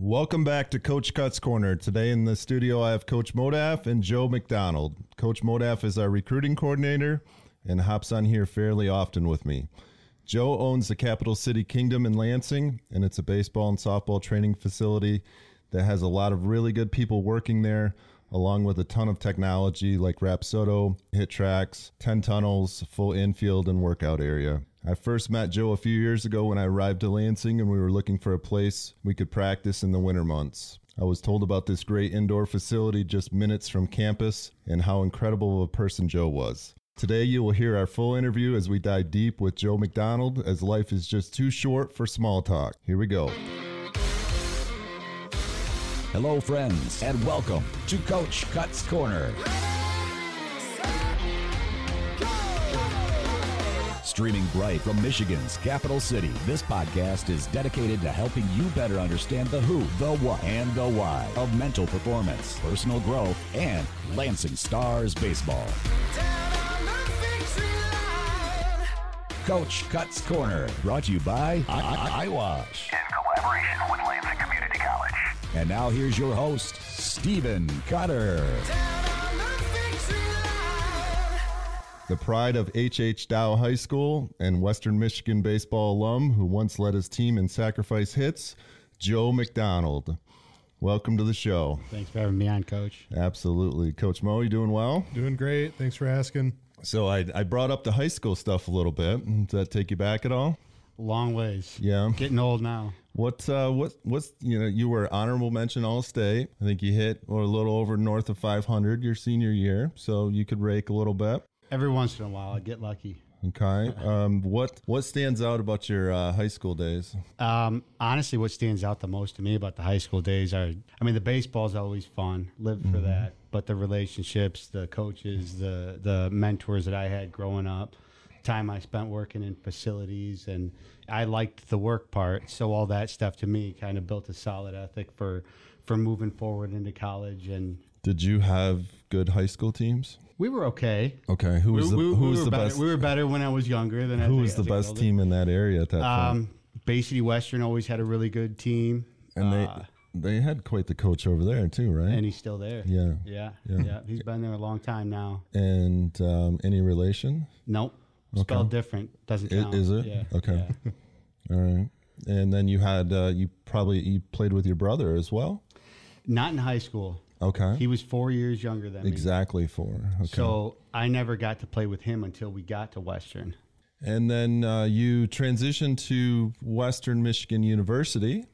Welcome back to Coach Cuts Corner. Today in the studio, I have Coach Modaf and Joe McDonald. Coach Modaf is our recruiting coordinator and hops on here fairly often with me. Joe owns the Capital City Kingdom in Lansing, and it's a baseball and softball training facility that has a lot of really good people working there, along with a ton of technology like Rapsodo, HitTrax, 10 tunnels, full infield, and workout area. I first met Joe a few years ago when I arrived to Lansing and we were looking for a place we could practice in the winter months. I was told about this great indoor facility just minutes from campus and how incredible of a person Joe was. Today, you will hear our full interview as we dive deep with Joe McDonald, as life is just too short for small talk. Here we go. Hello, friends, and welcome to Coach Cuts Corner. Streaming bright from Michigan's capital city, this podcast is dedicated to helping you better understand the who, the what, and the why of mental performance, personal growth, and Lansing Stars baseball. Coach Cuts Corner, brought to you by I- I- iWash. in collaboration with Lansing Community College. And now here's your host, Stephen Cutter. The pride of H.H. Dow High School and Western Michigan baseball alum who once led his team in sacrifice hits, Joe McDonald. Welcome to the show. Thanks for having me on, Coach. Absolutely. Coach Mo, you doing well? Doing great. Thanks for asking. So I, I brought up the high school stuff a little bit. Does that take you back at all? Long ways. Yeah. Getting old now. What uh what what's you know you were honorable mention all state. I think you hit or a little over north of 500 your senior year, so you could rake a little bit. Every once in a while, I get lucky. Okay. Um what what stands out about your uh, high school days? Um, honestly, what stands out the most to me about the high school days are, I mean, the baseball's always fun. Live for that, but the relationships, the coaches, the the mentors that I had growing up, time I spent working in facilities, and I liked the work part. So all that stuff to me kind of built a solid ethic for for moving forward into college and. Did you have good high school teams? We were okay. Okay. Who was we, the who we was the better. best We were better when I was younger than who I- was the best older. team in that area at that point? Um, Bay City Western always had a really good team, And they uh, they had quite the coach over there too, right? and he's still there. yeah. yeah, Yeah. yeah, He's been there a long time now. And um, any relation? Nope, spelled different. Doesn't I- count. Is it? Yeah. Okay. yeah. All right. And then you had uh, you probably you played with your brother as well. Not in high school. Okay. He was four years younger than me. exactly four. Okay. So I never got to play with him until we got to Western. and then uh, you transitioned to Western Michigan University,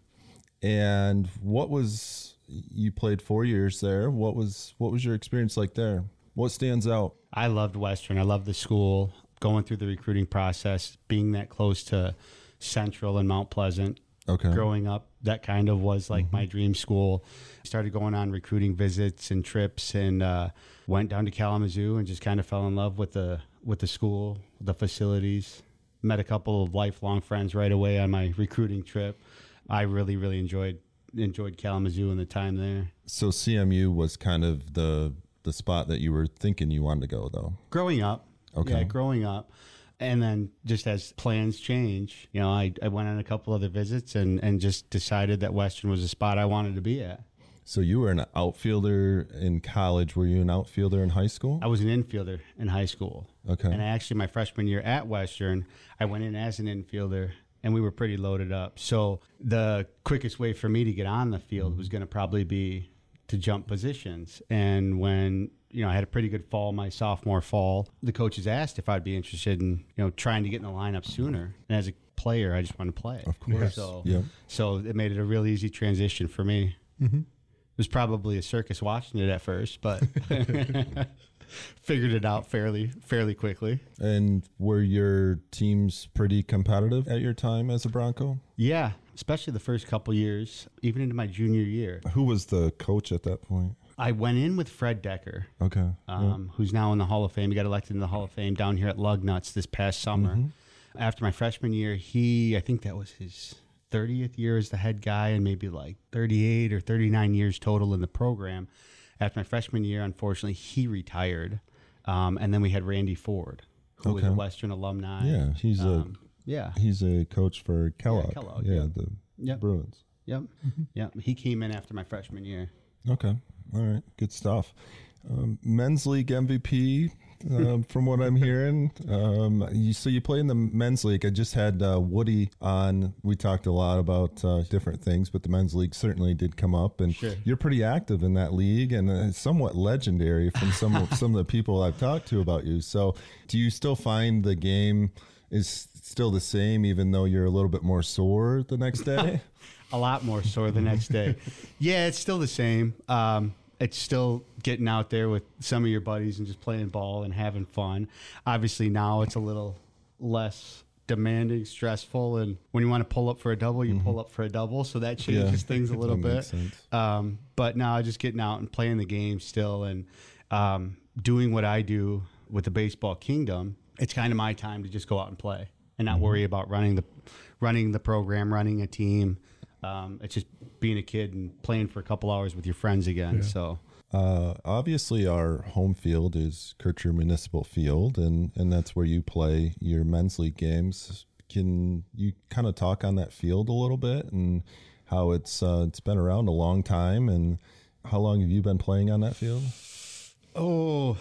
and what was you played four years there? What was what was your experience like there? What stands out? I loved Western. I loved the school, going through the recruiting process, being that close to Central and Mount Pleasant. Okay. Growing up, that kind of was like my dream school. Started going on recruiting visits and trips, and uh, went down to Kalamazoo and just kind of fell in love with the with the school, the facilities. Met a couple of lifelong friends right away on my recruiting trip. I really, really enjoyed enjoyed Kalamazoo and the time there. So CMU was kind of the the spot that you were thinking you wanted to go though. growing up. Okay. Yeah, growing up. And then just as plans change, you know, I, I went on a couple other visits and, and just decided that Western was a spot I wanted to be at. So you were an outfielder in college. Were you an outfielder in high school? I was an infielder in high school. Okay. And I actually, my freshman year at Western, I went in as an infielder and we were pretty loaded up. So the quickest way for me to get on the field mm-hmm. was going to probably be to jump positions. And when you know I had a pretty good fall my sophomore fall, the coaches asked if I'd be interested in you know trying to get in the lineup sooner. And as a player, I just want to play. Of course. So Yep. so it made it a real easy transition for me. Mm-hmm. It was probably a circus watching it at first, but figured it out fairly fairly quickly. And were your teams pretty competitive at your time as a Bronco? Yeah, especially the first couple years, even into my junior year. Who was the coach at that point? I went in with Fred Decker, Okay. um, who's now in the Hall of Fame. He got elected in the Hall of Fame down here at Lugnuts this past summer. After my freshman year, he, I think that was his 30th year as the head guy and maybe like 38 or 39 years total in the program. After my freshman year, unfortunately, he retired. Um, and then we had Randy Ford, who was a Western alumni. Yeah, he's Um, yeah. he's a coach for Kellogg. Kellogg, Yeah, yeah. the Yep. Bruins. Yep. Yep. He came in after my freshman year. Okay. All right. Good stuff. Um, men's league MVP, um, from what I'm hearing. Um, you, so you play in the men's league. I just had uh, Woody on. We talked a lot about uh, different things, but the men's league certainly did come up. And Sure. you're pretty active in that league and uh, somewhat legendary from some some of the people I've talked to about you. So do you still find the game is still the same, even though you're a little bit more sore the next day? a lot more sore the next day. Yeah, it's still the same. Um, it's still getting out there with some of your buddies and just playing ball and having fun. Obviously, now it's a little less demanding, stressful, and when you want to pull up for a double, you pull up for a double. So that changes Yeah, things a little bit. Um, but now just getting out and playing the game still and um, doing what I do with the baseball kingdom. It's kind of my time to just go out and play and not worry about running the running the program, running a team. Um, it's just being a kid and playing for a couple hours with your friends again. So Uh, obviously, our home field is Kircher Municipal Field, and, and that's where you play your men's league games. Can you kind of talk on that field a little bit and how it's uh, it's been around a long time, and how long have you been playing on that field? Oh,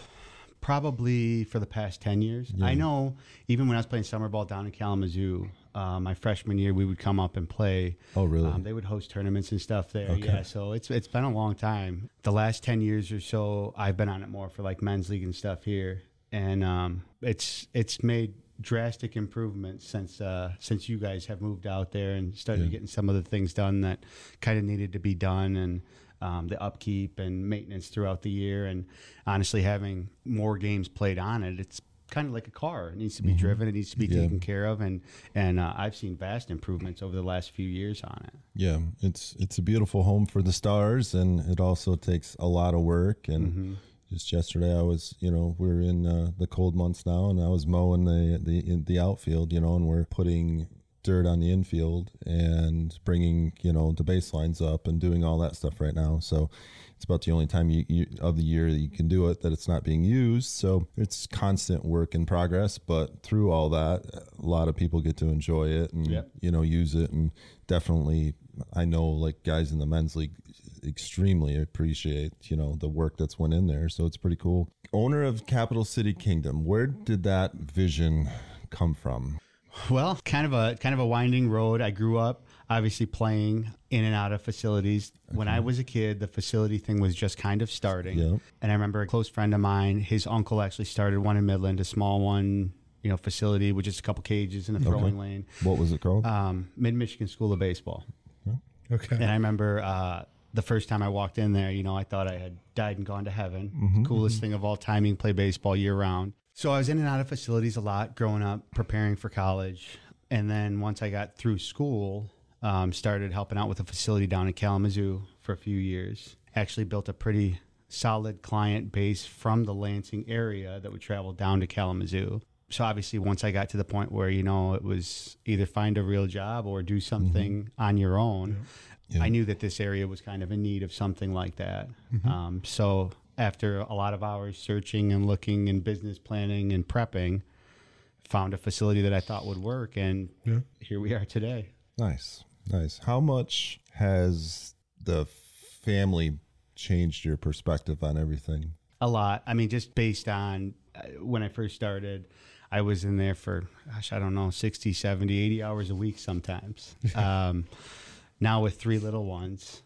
probably for the past 10 years. I know even when I was playing summer ball down in Kalamazoo, uh, my freshman year, we would come up and play. Oh, really? Um, they would host tournaments and stuff there. Okay. Yeah, so it's it's been a long time. The last 10 years or so, I've been on it more for like men's league and stuff here. And um, it's it's made drastic improvements since uh, since you guys have moved out there and started getting some of the things done that kind of needed to be done and um, the upkeep and maintenance throughout the year, and honestly having more games played on it. It's kind of like a car; it needs to be driven, it needs to be Yeah. taken care of, and and uh, I've seen vast improvements over the last few years on it. Yeah, it's it's a beautiful home for the stars, and it also takes a lot of work. And just yesterday, I was, you know, we're in uh, the cold months now, and I was mowing the the in the outfield, you know, and we're putting dirt on the infield and bringing, you know, the baselines up and doing all that stuff right now. So it's about the only time you, you of the year that you can do it that it's not being used. So it's constant work in progress, but through all that, a lot of people get to enjoy it and Yep. you know use it and definitely I know like guys in the men's league extremely appreciate you know the work that's went in there so it's pretty cool owner of capital city kingdom where did that vision come from Well, kind of a kind of a winding road. I grew up obviously playing in and out of facilities. When I was a kid, the facility thing was just kind of starting. Yep. And I remember a close friend of mine, his uncle actually started one in Midland, a small one, you know, facility with just a couple cages and a throwing lane. what was it called Um, Mid Michigan School of Baseball. Okay. And I remember uh, the first time I walked in there, you know, I thought I had died and gone to heaven. Mm-hmm, Coolest thing of all time. You can play baseball year round. So I was in and out of facilities a lot growing up, preparing for college. And then once I got through school, um, started helping out with a facility down in Kalamazoo for a few years. Actually built a pretty solid client base from the Lansing area that would travel down to Kalamazoo. So obviously, once I got to the point where you know it was either find a real job or do something on your own, I knew that this area was kind of in need of something like that. Um, so after a lot of hours searching and looking and business planning and prepping, found a facility that I thought would work, and Yeah. here we are today. nice nice how much has the family changed your perspective on everything A lot. I mean, just based on uh, when I first started, I was in there for, gosh, I don't know, 60, 70, 80 hours a week sometimes. um, now with three little ones,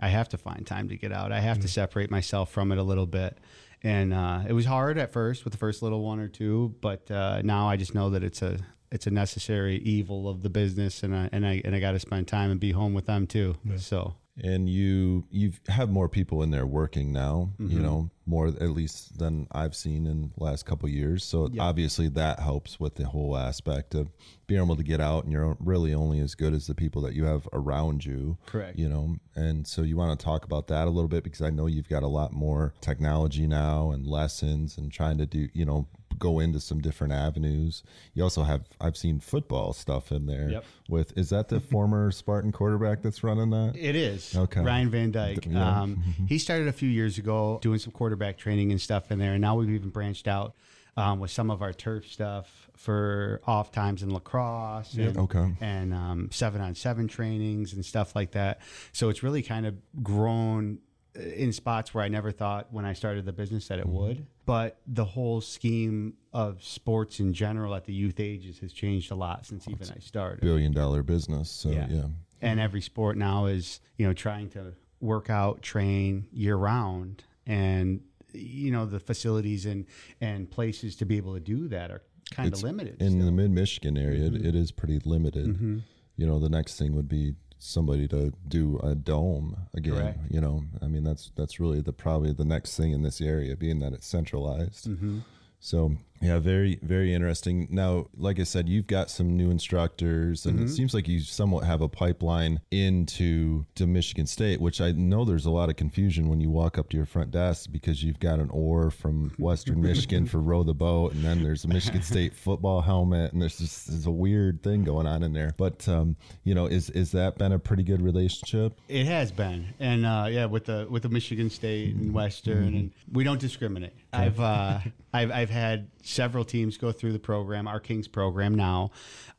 I have to find time to get out. I have to separate myself from it a little bit. And uh, it was hard at first with the first little one or two, but uh, now I just know that it's a it's a necessary evil of the business, and I and I and I got to spend time and be home with them too. So and you you have more people in there working now you mm-hmm. know more at least than i've seen in the last couple years. So obviously that helps with the whole aspect of being able to get out and you're really only as good as the people that you have around you Correct. you know? And so you want to talk about that a little bit because i know you've got a lot more technology now and lessons and trying to do you know go into some different avenues you also have i've seen football stuff in there Yep. with is that the former spartan quarterback that's running that It is. Okay. Ryan Van Dyke. Yeah. Um, he started a few years ago doing some quarterback training and stuff in there, and now we've even branched out. um, with some of our turf stuff for off times in lacrosse and, Okay. and um, seven on seven trainings and stuff like that. So it's really kind of grown in spots where I never thought when I started the business that it Mm-hmm. would. But the whole scheme of sports in general at the youth ages has changed a lot since even I started. Billion dollar business. So yeah. And every sport now is, you know, trying to work out, train year round. And, you know, the facilities and, and places to be able to do that are kind of limited. In still. the mid Michigan area, Mm-hmm. it is pretty limited. You know, the next thing would be somebody to do a dome again. Correct. You know, I mean that's that's really the probably the next thing in this area, being that it's centralized. Mm-hmm. So yeah, very very interesting. Now, like I said, you've got some new instructors, and Mm-hmm. it seems like you somewhat have a pipeline into to Michigan State, which I know there's a lot of confusion when you walk up to your front desk because you've got an oar from Western Michigan for row the boat, and then there's a Michigan State football helmet, and there's just there's a weird thing going on in there. But um, you know, is is that been a pretty good relationship? It has been, and uh, yeah, with the with the Michigan State and Western, and we don't discriminate. I've uh, I've I've had several teams go through the program, our Kings program. Now,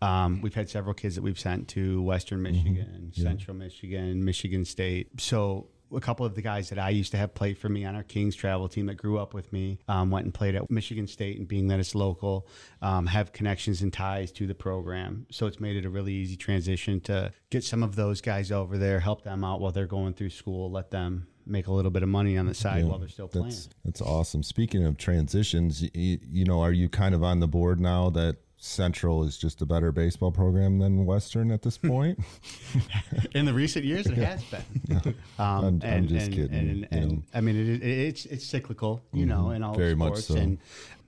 um, we've had several kids that we've sent to Western Michigan, Central Michigan, Michigan State. So. A couple of the guys that I used to have played for me on our Kings travel team that grew up with me um, went and played at Michigan State, and being that it's local, um, have connections and ties to the program. So it's made it a really easy transition to get some of those guys over there, help them out while they're going through school, let them make a little bit of money on the side while they're still playing. That's that's awesome. Speaking of transitions, you, you know, are you kind of on the board now that Central is just a better baseball program than Western at this point? In the recent years, it has been. Um, I'm- I'm just and, kidding, And, and. Mm-hmm. I mean, it, it, it's it's cyclical, you know, in all Very much sports. so. And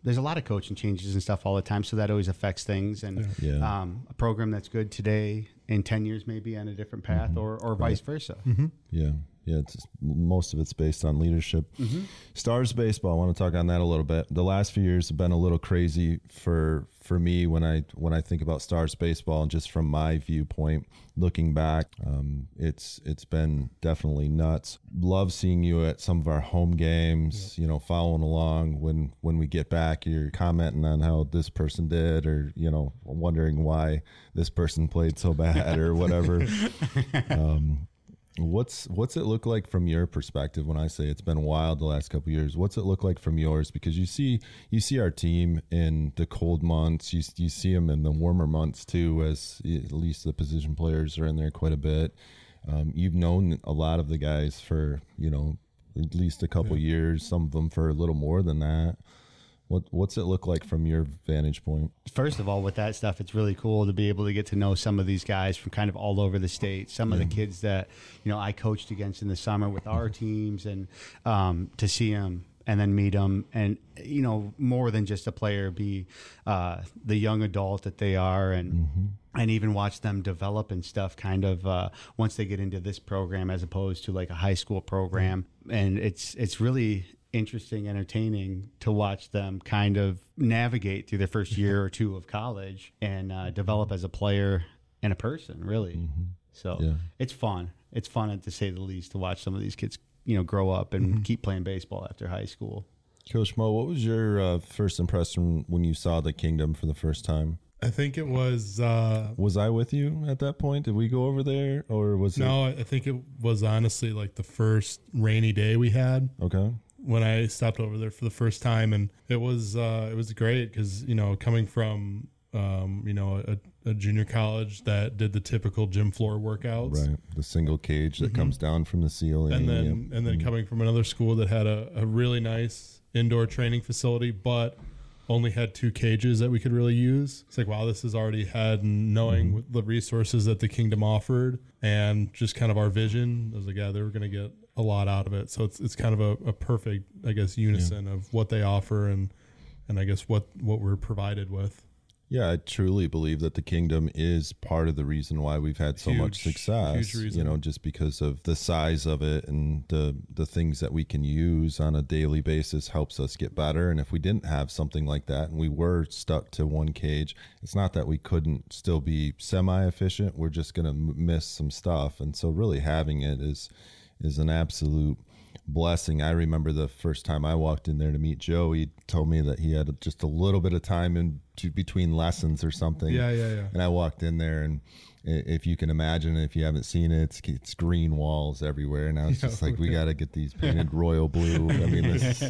there's a lot of coaching changes and stuff all the time, so that always affects things. And Yeah. Um, a program that's good today in ten years may be on a different path, Mm-hmm. or or vice versa. Yeah, yeah. It's most of it's based on leadership. Stars baseball. I want to talk on that a little bit. The last few years have been a little crazy for for me when I when I think about Stars baseball, and just from my viewpoint, looking back, um, it's it's been definitely nuts. Love seeing you at some of our home games. You know, following along when when we get back, you're commenting on how this person did, or you know, wondering why this person played so bad, or whatever. What's what's it look like from your perspective when I say it's been wild the last couple of years? What's it look like from yours? Because you see you see our team in the cold months, you you see them in the warmer months too, as at least the position players are in there quite a bit. Um, you've known a lot of the guys for you know at least a couple years, some of them for a little more than that. What what's it look like from your vantage point? First of all, with that stuff, it's really cool to be able to get to know some of these guys from kind of all over the state. Some of the kids that you know I coached against in the summer with our teams, and um, to see them and then meet them, and you know more than just a player, be uh, the young adult that they are, and and even watch them develop and stuff. Kind of uh, once they get into this program, as opposed to like a high school program, and it's it's really interesting, entertaining to watch them kind of navigate through their first year or two of college and uh, develop as a player and a person, really. So Yeah. it's fun. It's fun to say the least to watch some of these kids, you know, grow up and keep playing baseball after high school. Coach Mo, what was your uh, first impression when you saw the Kingdom for the first time? I think it was uh, Was I with you at that point? Did we go over there, or was no, I think it was honestly like the first rainy day we had okay? When I stopped over there for the first time, and it was uh, it was great because you know coming from um, you know a, a junior college that did the typical gym floor workouts, Right, the single cage that comes down from the ceiling, and then yep. and then coming from another school that had a, a really nice indoor training facility, but only had two cages that we could really use. It's like wow, this is already had and knowing with the resources that the kingdom offered and just kind of our vision. I was like, yeah, they were going to get a lot out of it. So it's it's kind of a, a perfect, I guess, unison of what they offer and and I guess what what we're provided with. yeah, I truly believe that the Kingdom is part of the reason why we've had so much success. huge. You know, just because of the size of it and the the things that we can use on a daily basis helps us get better. And if we didn't have something like that and we were stuck to one cage, it's not that we couldn't still be semi efficient. We're just going to m- miss some stuff. And so, really having it is is an absolute blessing. I remember the first time I walked in there to meet Joe, he told me that he had just a little bit of time in to, between lessons or something. Yeah, yeah, yeah. And I walked in there and if you can imagine, if you haven't seen it, it's, it's green walls everywhere. And I was just like, we got to get these painted royal blue. I mean, this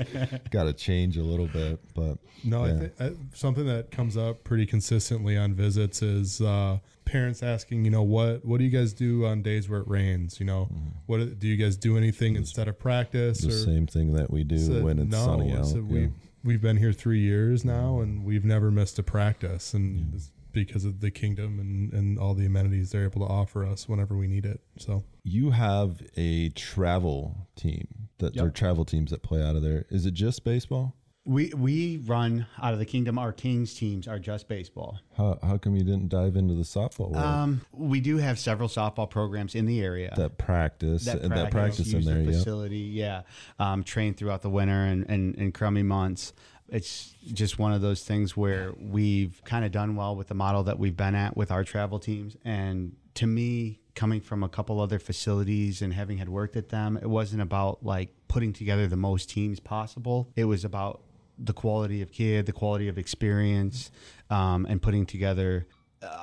got to change a little bit, but No, yeah. I think something that comes up pretty consistently on visits is uh, parents asking, you know, what what do you guys do on days where it rains? You know, mm-hmm. what do you guys do anything instead of practice the or same thing that we do said, when it's no, sunny out. said, yeah. we we've been here three years now mm-hmm. and we've never missed a practice and it's because of the kingdom and, and all the amenities they're able to offer us whenever we need it. So You have a travel team that Yep. are travel teams that play out of there. Is it just baseball? We we run out of the kingdom. Our Kings teams are just baseball. How, how come you didn't dive into the softball world? Um, we do have several softball programs in the area. that practice, that practice, that practice in there, the yeah. facility, yeah. Um, train throughout the winter and, and, and crummy months. It's just one of those things where we've kind of done well with the model that we've been at with our travel teams. And to me, coming from a couple other facilities and having had worked at them, it wasn't about like putting together the most teams possible. It was about the quality of kid, the quality of experience, um, and putting together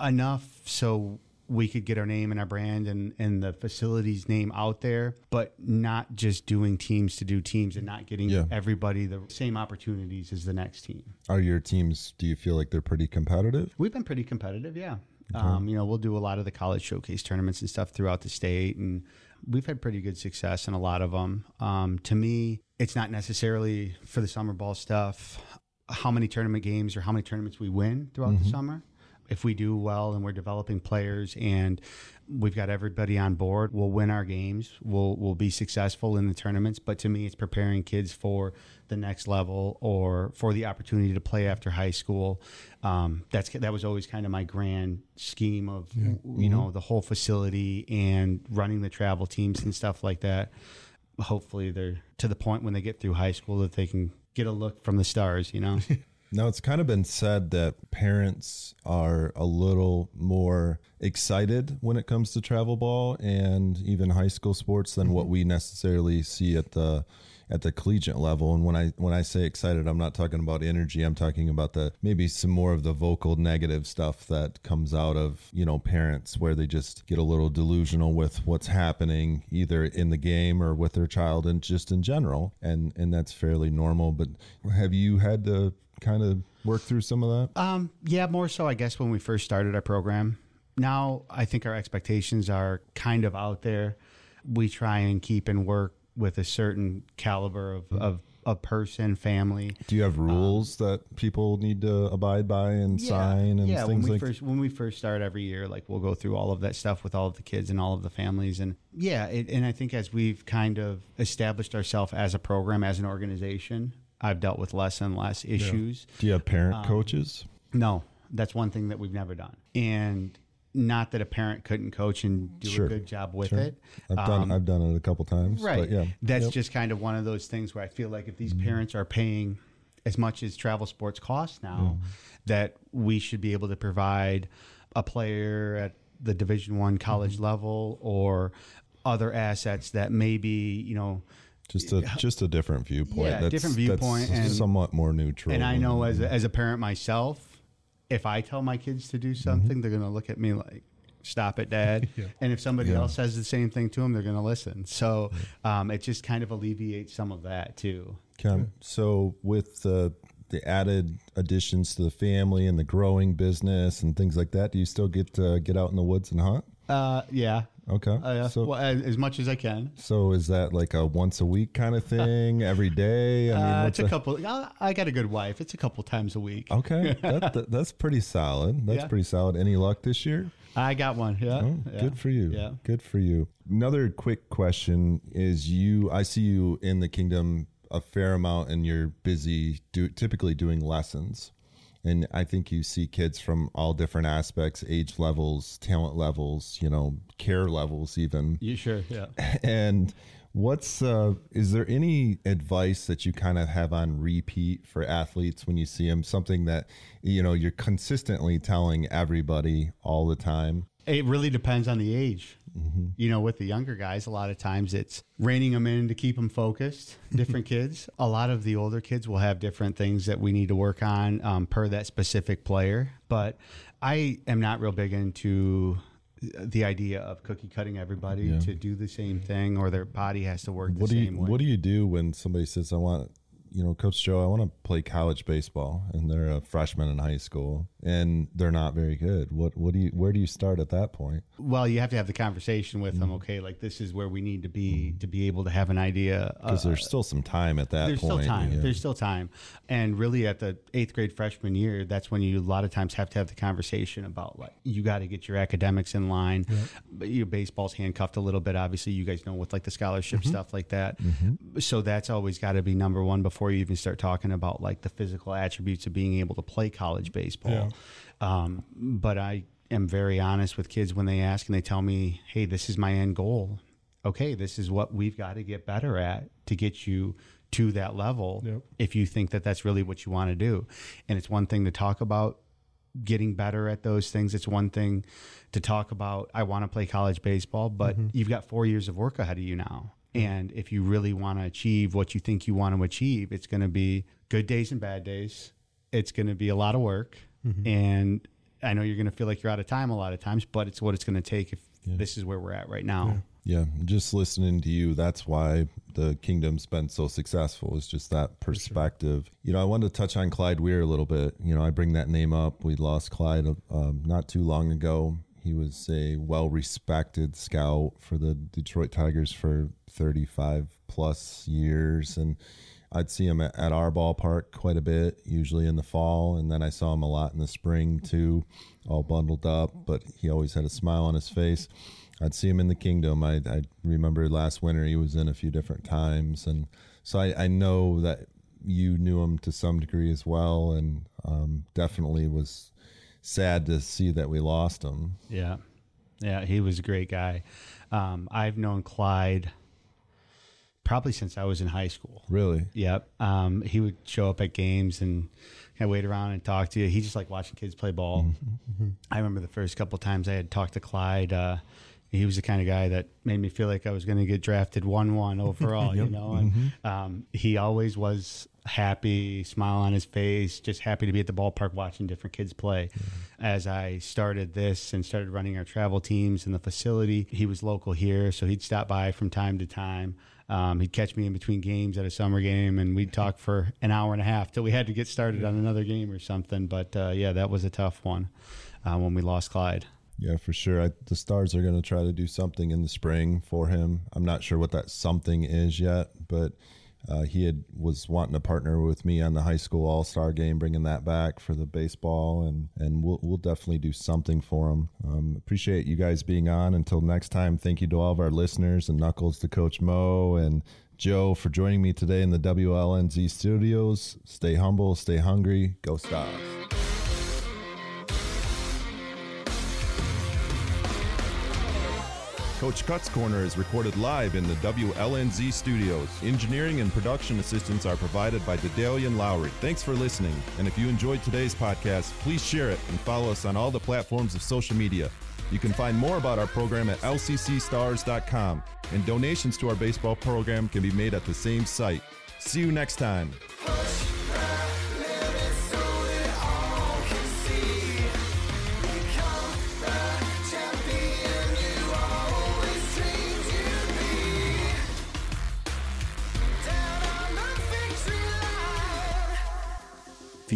enough so we could get our name and our brand and, and the facility's name out there, but not just doing teams to do teams and not getting Yeah. everybody the same opportunities as the next team. Are your teams? Do you feel like they're pretty competitive? We've been pretty competitive, yeah. Um, you know, we'll do a lot of the college showcase tournaments and stuff throughout the state, and we've had pretty good success in a lot of them. Um, to me, it's not necessarily for the summer ball stuff how many tournament games or how many tournaments we win throughout the summer. If we do well and we're developing players and we've got everybody on board, we'll win our games. We'll we'll be successful in the tournaments. But to me, it's preparing kids for the next level or for the opportunity to play after high school. Um, that's that was always kind of my grand scheme of you know the whole facility and running the travel teams and stuff like that. Hopefully, they're to the point when they get through high school that they can get a look from the stars. You know. Now, it's kind of been said that parents are a little more excited when it comes to travel ball and even high school sports than what mm-hmm. we necessarily see at the at the collegiate level. And when I when I say excited, I'm not talking about energy. I'm talking about the maybe some more of the vocal negative stuff that comes out of you know parents where they just get a little delusional with what's happening either in the game or with their child and just in general. And and that's fairly normal. But have you had to kind of work through some of that? Um, yeah, more so, I guess, when we first started our program. Now, I think our expectations are kind of out there. We try and keep and work with a certain caliber of, of, of person, family. Do you have rules that people need to abide by and sign and yeah, things when we like first when we first start every year, like we'll go through all of that stuff with all of the kids and all of the families, and yeah, it, and I think as we've kind of established ourselves as a program, as an organization, I've dealt with less and less issues. Do you have parent Um, coaches? No, that's one thing that we've never done. And not that a parent couldn't coach and do Sure. a good job with Sure. it. I've done Um, I've done it a couple times. right. But yeah. That's Yep. just kind of one of those things where I feel like if these Mm-hmm. parents are paying as much as travel sports costs now, that we should be able to provide a player at the Division One college Mm-hmm. level or other assets that maybe you know just a just a different viewpoint. Yeah, different viewpoint That's and- somewhat more neutral. And I know as a, as a parent myself, if I tell my kids to do something, they're going to look at me like, "Stop it, Dad." And if somebody else says the same thing to them, they're going to listen. So um, it just kind of alleviates some of that too. Okay. So with the the added additions to the family and the growing business and things like that, do you still get to get out in the woods and hunt? Uh, yeah. Okay. Uh, yeah. so well, as, as much as I can. so is that like a once a week kind of thing every day? I mean, Uh, what's it's a couple. I I got a good wife. It's a couple times a week. Okay, that, that- that's pretty solid. That's Yeah. pretty solid. Any luck this year? I got one. Yeah. Oh, yeah. good for you. Yeah. Good for you. Another quick question is you I see you in the kingdom a fair amount and you're busy do, typically doing lessons. And I think you see kids from all different aspects, age levels, talent levels, you know, care levels even. You sure? Yeah. And what's uh is there any advice that you kind of have on repeat for athletes when you see them something that you know you're consistently telling everybody all the time It really depends on the age. You know, with the younger guys, a lot of times it's reining them in to keep them focused. Different kids. A lot of the older kids will have different things that we need to work on um, per that specific player. But I am not real big into the idea of cookie cutting everybody Yeah. to do the same thing or their body has to work the What do you same way. What do you do when somebody says, "I want," you know, Coach Joe, I want to play college baseball, and they're a freshman in high school, and they're not very good. What What do you? Where do you start at that point? well, you have to have the conversation with them. Okay, like this is where we need to be to be able to have an idea. Because uh, there's still some time at that there's point. still time. yeah. There's still time, and really at the eighth grade freshman year, that's when you a lot of times have to have the conversation about like you got to get your academics in line. But your baseball's handcuffed a little bit. Obviously, you guys know with like the scholarship Mm-hmm. stuff like that. So that's always got to be number one before you even start talking about like the physical attributes of being able to play college baseball. Um, but I am very honest with kids when they ask and they tell me, "Hey, this is my end goal." Okay, this is what we've got to get better at to get you to that level. Yep. If you think that that's really what you want to do, and it's one thing to talk about getting better at those things. It's one thing to talk about, I want to play college baseball, but you've got four years of work ahead of you now. And if you really want to achieve what you think you want to achieve, it's going to be good days and bad days. It's going to be a lot of work. And I know you're going to feel like you're out of time a lot of times, but it's what it's going to take if this is where we're at right now. Yeah, just listening to you, that's why the kingdom's been so successful. Is just that perspective. You know, I wanted to touch on Clyde Weir a little bit. You know, I bring that name up. We lost Clyde um, not too long ago. He was a well-respected scout for the Detroit Tigers for 35 plus years, and I'd see him at, at our ballpark quite a bit, usually in the fall, and then I saw him a lot in the spring too, all bundled up. But he always had a smile on his face. I'd see him in the kingdom. I, I remember last winter he was in a few different times, and so I, I know that you knew him to some degree as well, and um, definitely was sad to see that we lost him. Yeah. Yeah, he was a great guy. Um, I've known Clyde probably since I was in high school. Really, Yep. Um, he would show up at games and kind of wait around and talk to you. He just like watching kids play ball. I remember the first couple times I had talked to Clyde. Uh, he was the kind of guy that made me feel like I was going to get drafted one one overall, you know. And um, he always was happy, smile on his face, just happy to be at the ballpark watching different kids play. As I started this and started running our travel teams in the facility, he was local here, so he'd stop by from time to time. Um, he'd catch me in between games at a summer game, and we'd talk for an hour and a half till we had to get started on another game or something. But uh, yeah, that was a tough one uh, when we lost Clyde. Yeah, for sure. I, the Stars are going to try to do something in the spring for him. I'm not sure what that something is yet, but uh, he had was wanting to partner with me on the high school All Star game, bringing that back for the baseball, and and we'll we'll definitely do something for him. Um, appreciate you guys being on. Until next time, thank you to all of our listeners and Knuckles to Coach Mo and Joe for joining me today in the WLNZ studios. Stay humble, stay hungry, go Stars. Coach Cuts Corner is recorded live in the WLNZ studios. Engineering and production assistance are provided by Dedalia and Lowry. Thanks for listening. And if you enjoyed today's podcast, please share it and follow us on all the platforms of social media. You can find more about our program at lccstars.com, and donations to our baseball program can be made at the same site. See you next time.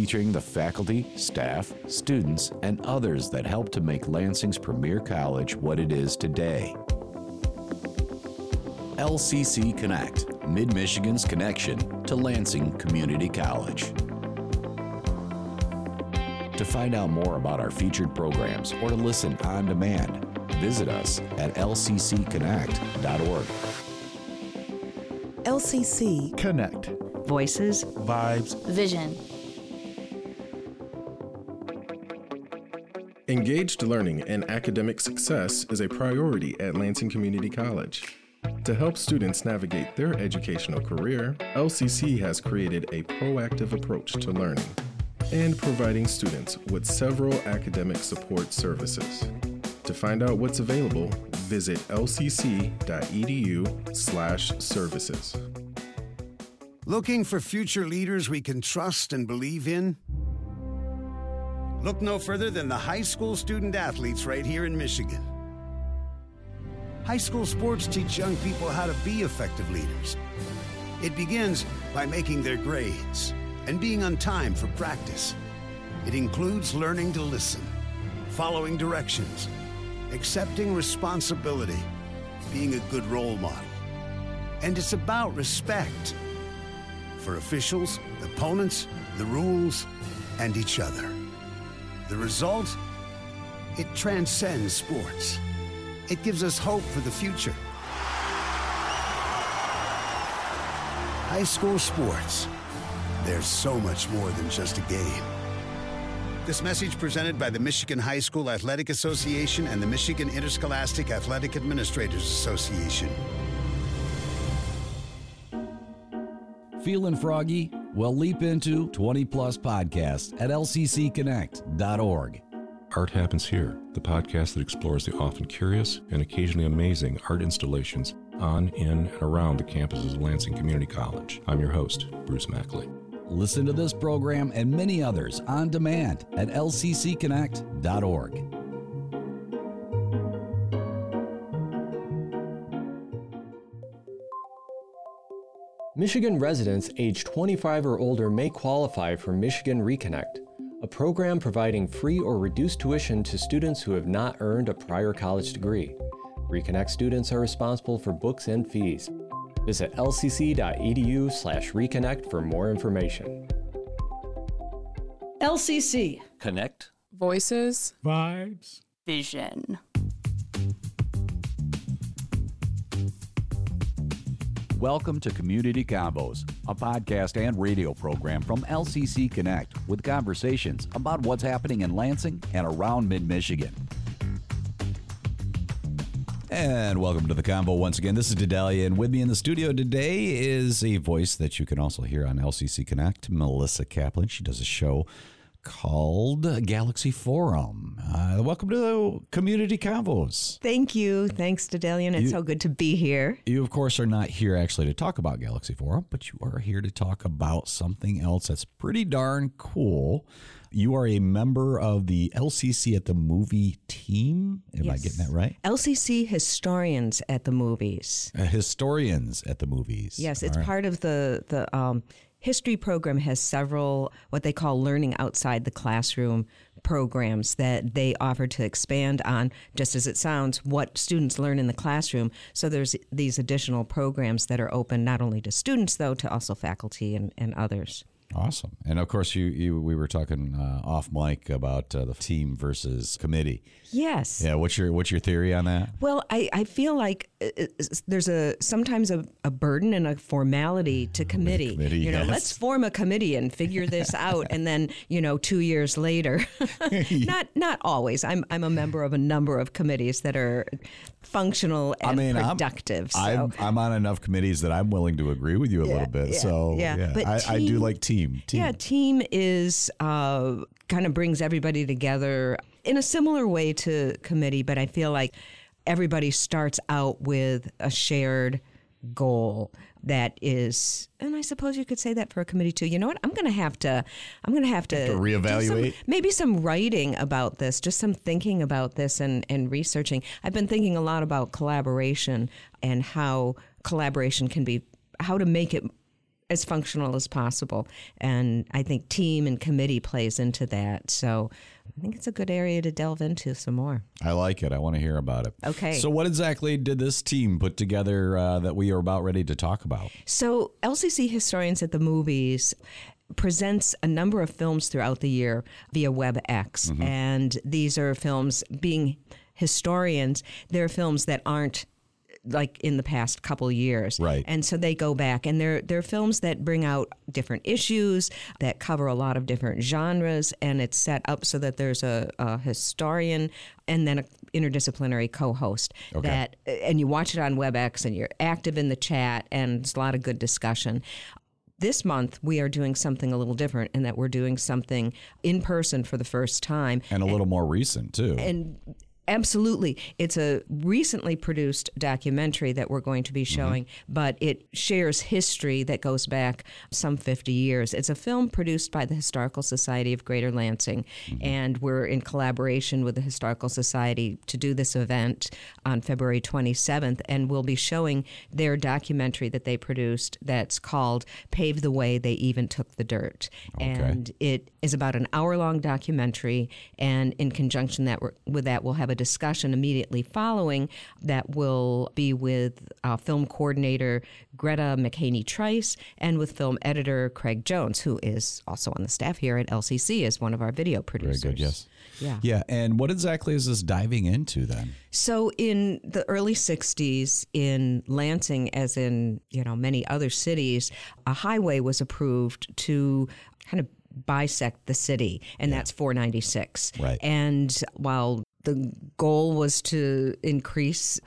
Featuring the faculty, staff, students, and others that help to make Lansing's premier college what it is today. LCC Connect, Mid Michigan's connection to Lansing Community College. To find out more about our featured programs or to listen on demand, visit us at lccconnect.org. LCC Connect. Voices Vibes. Vision. Engaged learning and academic success is a priority at Lansing Community College. To help students navigate their educational career, LCC has created a proactive approach to learning and providing students with several academic support services. To find out what's available, visit lcc.edu/services. Looking for future leaders we can trust and believe in? Look no further than the high school student athletes right here in Michigan. High school sports teach young people how to be effective leaders. It begins by making their grades and being on time for practice. It includes learning to listen, following directions, accepting responsibility, being a good role model. And it's about respect for officials, opponents, the rules, and each other. The result? It transcends sports. It gives us hope for the future. High school sports. There's so much more than just a game. This message presented by the Michigan High School Athletic Association and the Michigan Interscholastic Athletic Administrators Association. Feeling froggy? Well, leap into 20 plus podcasts at lccconnect.org. Art Happens Here, the podcast that explores the often curious and occasionally amazing art installations on, in, and around the campuses of Lansing Community College. I'm your host, Bruce Mackley. Listen to this program and many others on demand at lccconnect.org. Michigan residents age 25 or older may qualify for Michigan Reconnect, a program providing free or reduced tuition to students who have not earned a prior college degree. Reconnect students are responsible for books and fees. Visit lcc.edu/reconnect for more information. LCC. Connect. Voices. Vibes. Vision. Welcome to Community Convos, a podcast and radio program from LCC Connect with conversations about what's happening in Lansing and around mid Michigan. And welcome to the convo once again. This is Dedalia, and with me in the studio today is a voice that you can also hear on LCC Connect, Melissa Kaplan. She does a show called Galaxy Forum. Uh, welcome to the Community Convos. Thank you. Thanks to Delian. It's You- so good to be here. You, of course, are not here actually to talk about Galaxy Forum, but you are here to talk about something else that's pretty darn cool. You are a member of the LCC at the movie team. Am I getting that right? LCC historians at the movies. Uh, historians at the movies. Yes, it's All right. part of the the um, history program has several what they call learning outside the classroom programs that they offer to expand on just as it sounds what students learn in the classroom. So there's these additional programs that are open not only to students though to also faculty and, and others Awesome. And of course, you, you we were talking uh, off mic about uh, the team versus committee. yes Yeah. What's your what's your theory on that? Well, I, I feel like uh, uh, there's a sometimes a, a burden and a formality to committee. committee, you know, yes. let's form a committee and figure this out, and then you know, two years later, not not always. I'm I'm a member of a number of committees that are functional and I mean, I'm- productive. so. I'm, I'm on enough committees that I'm willing to agree with you a little bit. yeah, so yeah. But I, I do like team. Team. Yeah, team is uh, kind of brings everybody together in a similar way to committee, but I feel like everybody starts out with a shared goal that is and I suppose you could say that for a committee too. You know what? I'm going to have to I'm going to have to do some- reevaluate? maybe some writing about this, just some thinking about this and, and researching. I've been thinking a lot about collaboration and how collaboration can be, how to make it as functional as possible. And I think team and committee plays into that. So I think it's a good area to delve into some more. I like it. I want to hear about it. Okay. So, what exactly did this team put together uh, that we are about ready to talk about? So, LCC Historians at the Movies presents a number of films throughout the year via WebEx. And these are films, being historians, they're films that aren't like in the past couple years. Right. And so they go back and they're they're films that bring out different issues that cover a lot of different genres and it's set up so that there's a, a historian and then an interdisciplinary co-host Okay. that and you watch it on WebEx and you're active in the chat and it's a lot of good discussion. This month we are doing something a little different in that we're doing something in person for the first time And a little more recent, too. and Absolutely. It's a recently produced documentary that we're going to be mm-hmm. showing, but it shares history that goes back some 50 years. It's a film produced by the Historical Society of Greater Lansing, mm-hmm. and we're in collaboration with the Historical Society to do this event on February 27th, and we'll be showing their documentary that they produced that's called Pave the Way They Even Took the Dirt. And it is about an hour long documentary, and in conjunction that with that, we'll have a discussion immediately following that will be with uh, film coordinator Greta McHaney Trice and with film editor Craig Jones, who is also on the staff here at LCC as one of our video producers. Very good. Yes. Yeah. Yeah. And what exactly is this diving into then? So in the early 60s in Lansing as in, you know, many other cities, a highway was approved to kind of bisect the city and that's 496. Right. And while the goal was to increase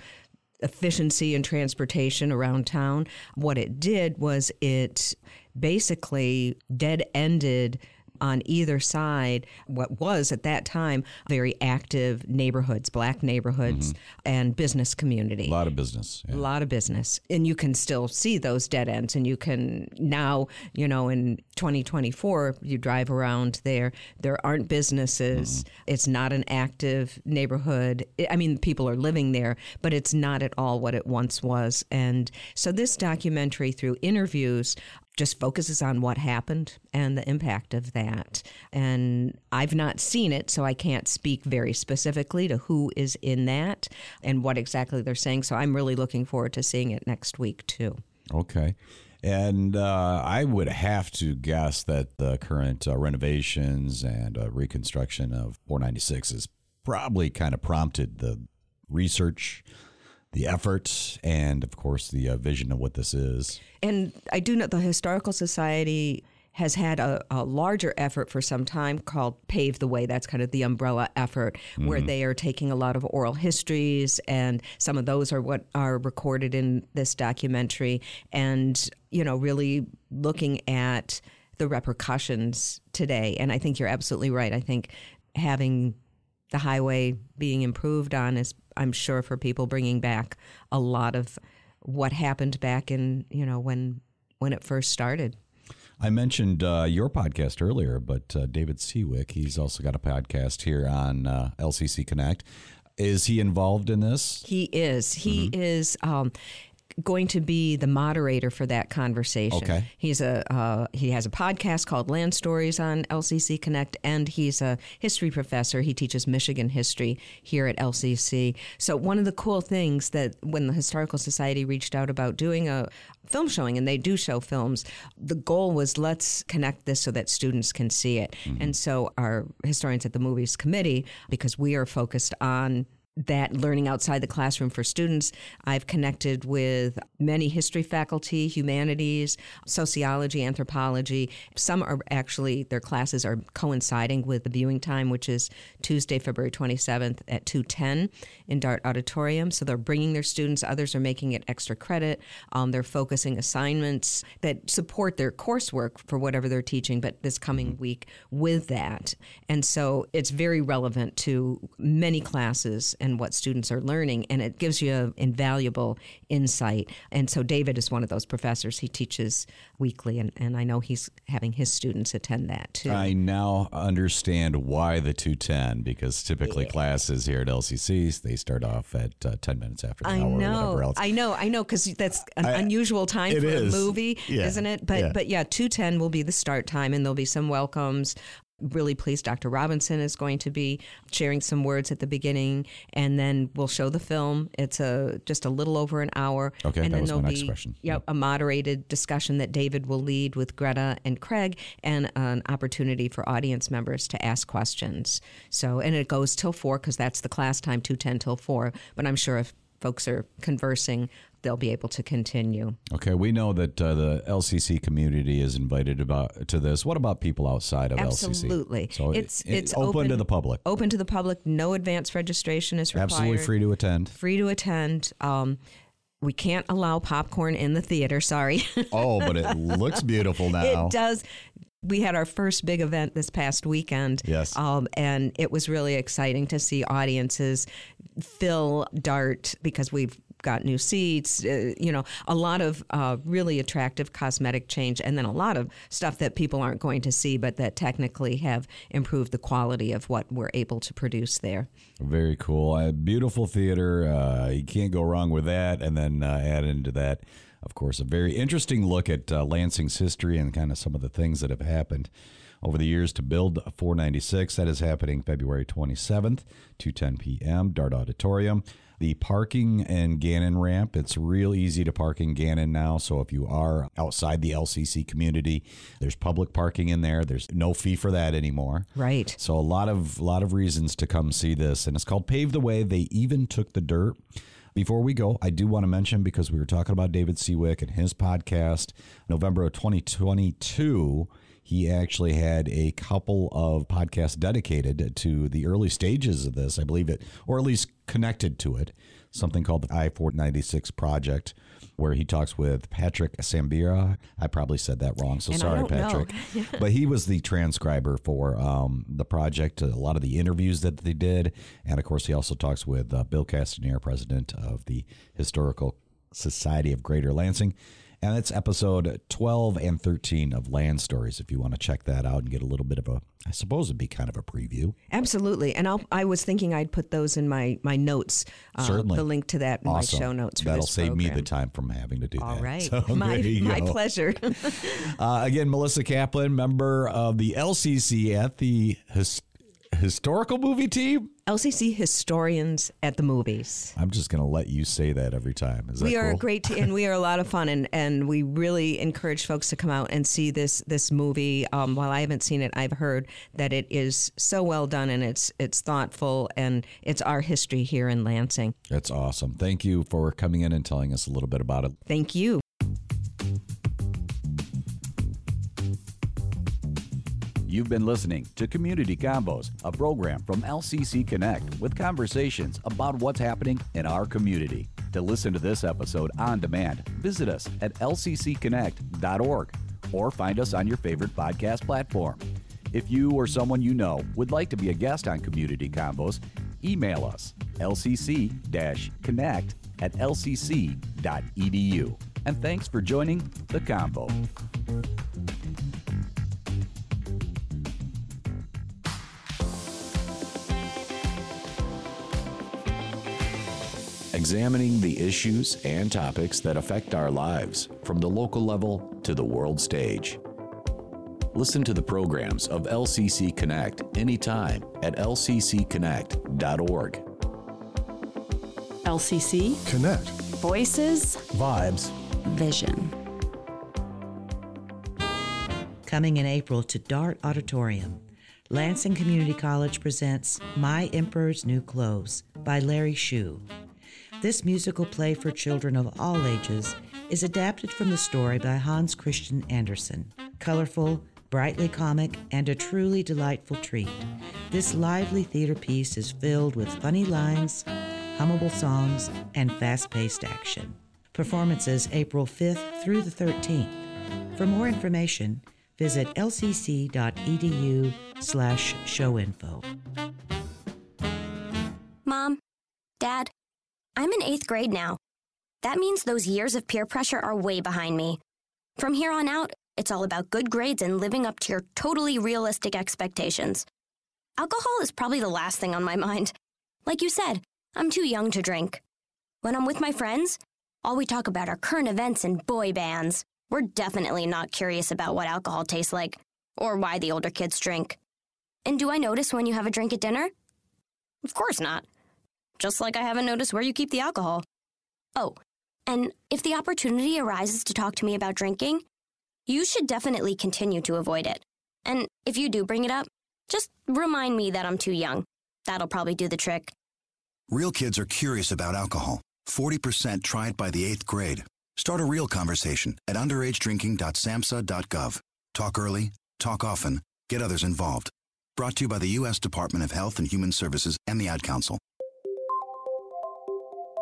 efficiency in transportation around town, what it did was it basically dead ended on either side what was at that time very active neighborhoods, black neighborhoods, mm-hmm. and business community. A lot of business. A lot of business. And you can still see those dead ends. And you can now, you know, in 2024, you drive around there, there aren't businesses. Mm-hmm. It's not an active neighborhood. I- I mean, people are living there, but it's not at all what it once was. And so this documentary, through interviews, just focuses on what happened and the impact of that. And I've not seen it, so I can't speak very specifically to who is in that and what exactly they're saying. So I'm really looking forward to seeing it next week, too. Okay. And uh, I would have to guess that the current uh, renovations and uh, reconstruction of 496 has probably kind of prompted the research, the effort, and of course the uh, vision of what this is. And I do know the Historical Society has had a, a larger effort for some time called Pave the Way. That's kind of the umbrella effort where they are taking a lot of oral histories, and some of those are what are recorded in this documentary, and, you know, really looking at the repercussions today. And I think you're absolutely right. I think having the highway being improved on is, I'm sure, for people bringing back a lot of what happened back in, you know, when when it first started. I mentioned uh, your podcast earlier, but uh, David Siwik, he's also got a podcast here on uh, LCC Connect. Is he involved in this? He is. He is. Um, going to be the moderator for that conversation. Okay. He's a uh, he has a podcast called Land Stories on LCC Connect, and he's a history professor. He teaches Michigan history here at LCC. So one of the cool things that when the Historical Society reached out about doing a film showing, and they do show films, the goal was let's connect this so that students can see it. And so our historians at the Movies Committee, because we are focused on that learning outside the classroom for students. I've connected with many history faculty, humanities, sociology, anthropology. Some are actually, their classes are coinciding with the viewing time, which is Tuesday, February 27th at 210 in Dart Auditorium. So they're bringing their students, others are making it extra credit. Um, they're focusing assignments that support their coursework for whatever they're teaching, but this coming week with that. And so it's very relevant to many classes and what students are learning, and it gives you an invaluable insight. And so David is one of those professors. He teaches weekly, and, and I know he's having his students attend that too. I now understand why the 210 because typically classes here at LCCs, they start off at uh, 10 minutes after the I hour or know, whatever else. I know, I know, because that's an I- unusual time for is. a movie, Yeah, isn't it? But yeah. but yeah, two ten will be the start time, and there'll be some welcomes. Really pleased, Dr. Robinson is going to be sharing some words at the beginning, and then we'll show the film. It's a just a little over an hour. Okay, and that then was my there'll next be question. Yep, a moderated discussion that David will lead with Greta and Craig, and an opportunity for audience members to ask questions. So, and it goes till four because that's the class time, two ten till four. But I'm sure if folks are conversing, they'll be able to continue. Okay, we know that uh, the LCC community is invited about to this. What about people outside of LCC? Absolutely, So it's it- it's open, to the public. Open to the public. No advance registration is required. Absolutely free to attend. Free to attend. Um, we can't allow popcorn in the theater. Sorry. Oh, but it looks beautiful now. It does. we had our first big event this past weekend. Yes. Um, and it was really exciting to see audiences fill Dart because we've got new seats, uh, you know, a lot of uh, really attractive cosmetic change, and then a lot of stuff that people aren't going to see, but that technically have improved the quality of what we're able to produce there. Very cool. Beautiful theater. Uh, you can't go wrong with that. And then uh, add into that, of course, a very interesting look at uh, Lansing's history and kind of some of the things that have happened over the years to build 496. That is happening February 27th, 2:10 p.m. Dart Auditorium. The parking and Gannon ramp, it's real easy to park in Gannon now. So if you are outside the LCC community, there's public parking in there. There's no fee for that anymore. Right. So a lot of lot of reasons to come see this, and it's called Pave the Way. They even took the dirt. Before we go, I do want to mention because we were talking about David Siwik and his podcast, November of 2022. He actually had a couple of podcasts dedicated to the early stages of this, I believe it, or at least connected to it. Something called the I 496 Project, where he talks with Patrick Sambira. I probably said that wrong, so And sorry. Patrick. but he was the transcriber for um, the project, a lot of the interviews that they did. And of course, he also talks with uh, Bill Castanier, president of the Historical Society of Greater Lansing. And that's episode 12 and 13 of Land Stories. If you want to check that out and get a little bit of a, I suppose it'd be kind of a preview. Absolutely, and I'll, I was thinking I'd put those in my my notes. uh, Certainly. the link to that in Awesome. my show notes. For That'll save me the time from having to do All that. right, So my my pleasure. Uh, again, Melissa Kaplan, member of the LCC at the his- historical movie team. LCC historians at the movies. I'm just going to let you say that every time. Is we that are cool? great and we are a lot of fun, and, and we really encourage folks to come out and see this this movie. Um, while I haven't seen it, I've heard that it is so well done, and it's it's thoughtful, and it's our history here in Lansing. That's awesome. Thank you for coming in and telling us a little bit about it. Thank you. You've been listening to Community Convos, a program from LCC Connect with conversations about what's happening in our community. To listen to this episode on demand, visit us at lccconnect.org or find us on your favorite podcast platform. If you or someone you know would like to be a guest on Community Convos, email us lcc-connect at lcc.edu. And thanks for joining the Convo. Examining the issues and topics that affect our lives from the local level to the world stage. Listen to the programs of LCC Connect anytime at lccconnect.org. LCC. Connect. Voices. Vibes. Vision. Coming in April to Dart Auditorium, Lansing Community College presents My Emperor's New Clothes by Larry Shue. This musical play for children of all ages is adapted from the story by Hans Christian Andersen. Colorful, brightly comic, and a truly delightful treat. This lively theater piece is filled with funny lines, hummable songs, and fast paced action. Performances April 5th through the 13th. For more information, visit lcc.edu slash showinfo. Mom, Dad, I'm in eighth grade now. That means those years of peer pressure are way behind me. From here on out, it's all about good grades and living up to your totally realistic expectations. Alcohol is probably the last thing on my mind. Like you said, I'm too young to drink. When I'm with my friends, all we talk about are current events and boy bands. We're definitely not curious about what alcohol tastes like or why the older kids drink. And do I notice when you have a drink at dinner? Of course not. Just like I haven't noticed where you keep the alcohol. Oh, and if the opportunity arises to talk to me about drinking, you should definitely continue to avoid it. And if you do bring it up, just remind me that I'm too young. That'll probably do the trick. Real kids are curious about alcohol. 40% try it by the eighth grade. Start a real conversation at underagedrinking.samhsa.gov. Talk early, talk often, get others involved. Brought to you by the U.S. Department of Health and Human Services and the Ad Council.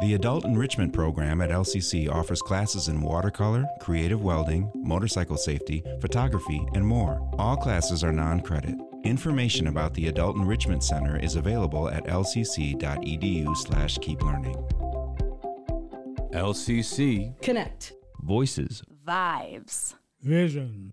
The Adult Enrichment Program at LCC offers classes in watercolor, creative welding, motorcycle safety, photography, and more. All classes are non credit. Information about the Adult Enrichment Center is available at lcc.edu/slash keep learning. LCC Connect. Voices. Vibes. Vision.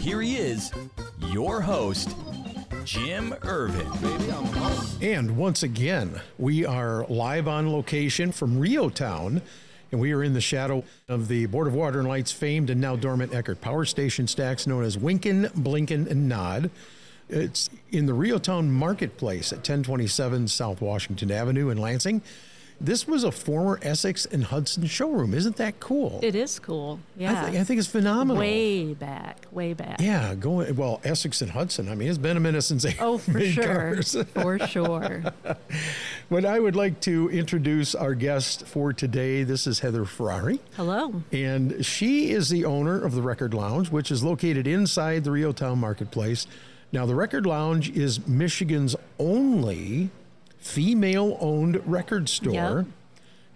here he is, your host, Jim Irvin. And once again, we are live on location from REO Town, and we are in the shadow of the Board of Water and Lights famed and now dormant Eckert Power Station stacks known as Wynken, Blynken, and Nod. It's in the REO Town Marketplace at 1027 South Washington Avenue in Lansing. This was a former Essex and Hudson showroom. Isn't that cool? It is cool. Yeah. I, thi- I think it's phenomenal. Way back, way back. Yeah, going well, Essex and Hudson. I mean, it's been a minute since they Oh, for made sure. cars. For sure. But I would like to introduce our guest for today. This is Heather Frarey. Hello. And she is the owner of the Record Lounge, which is located inside the REO Town Marketplace. Now, the Record Lounge is Michigan's only female owned record store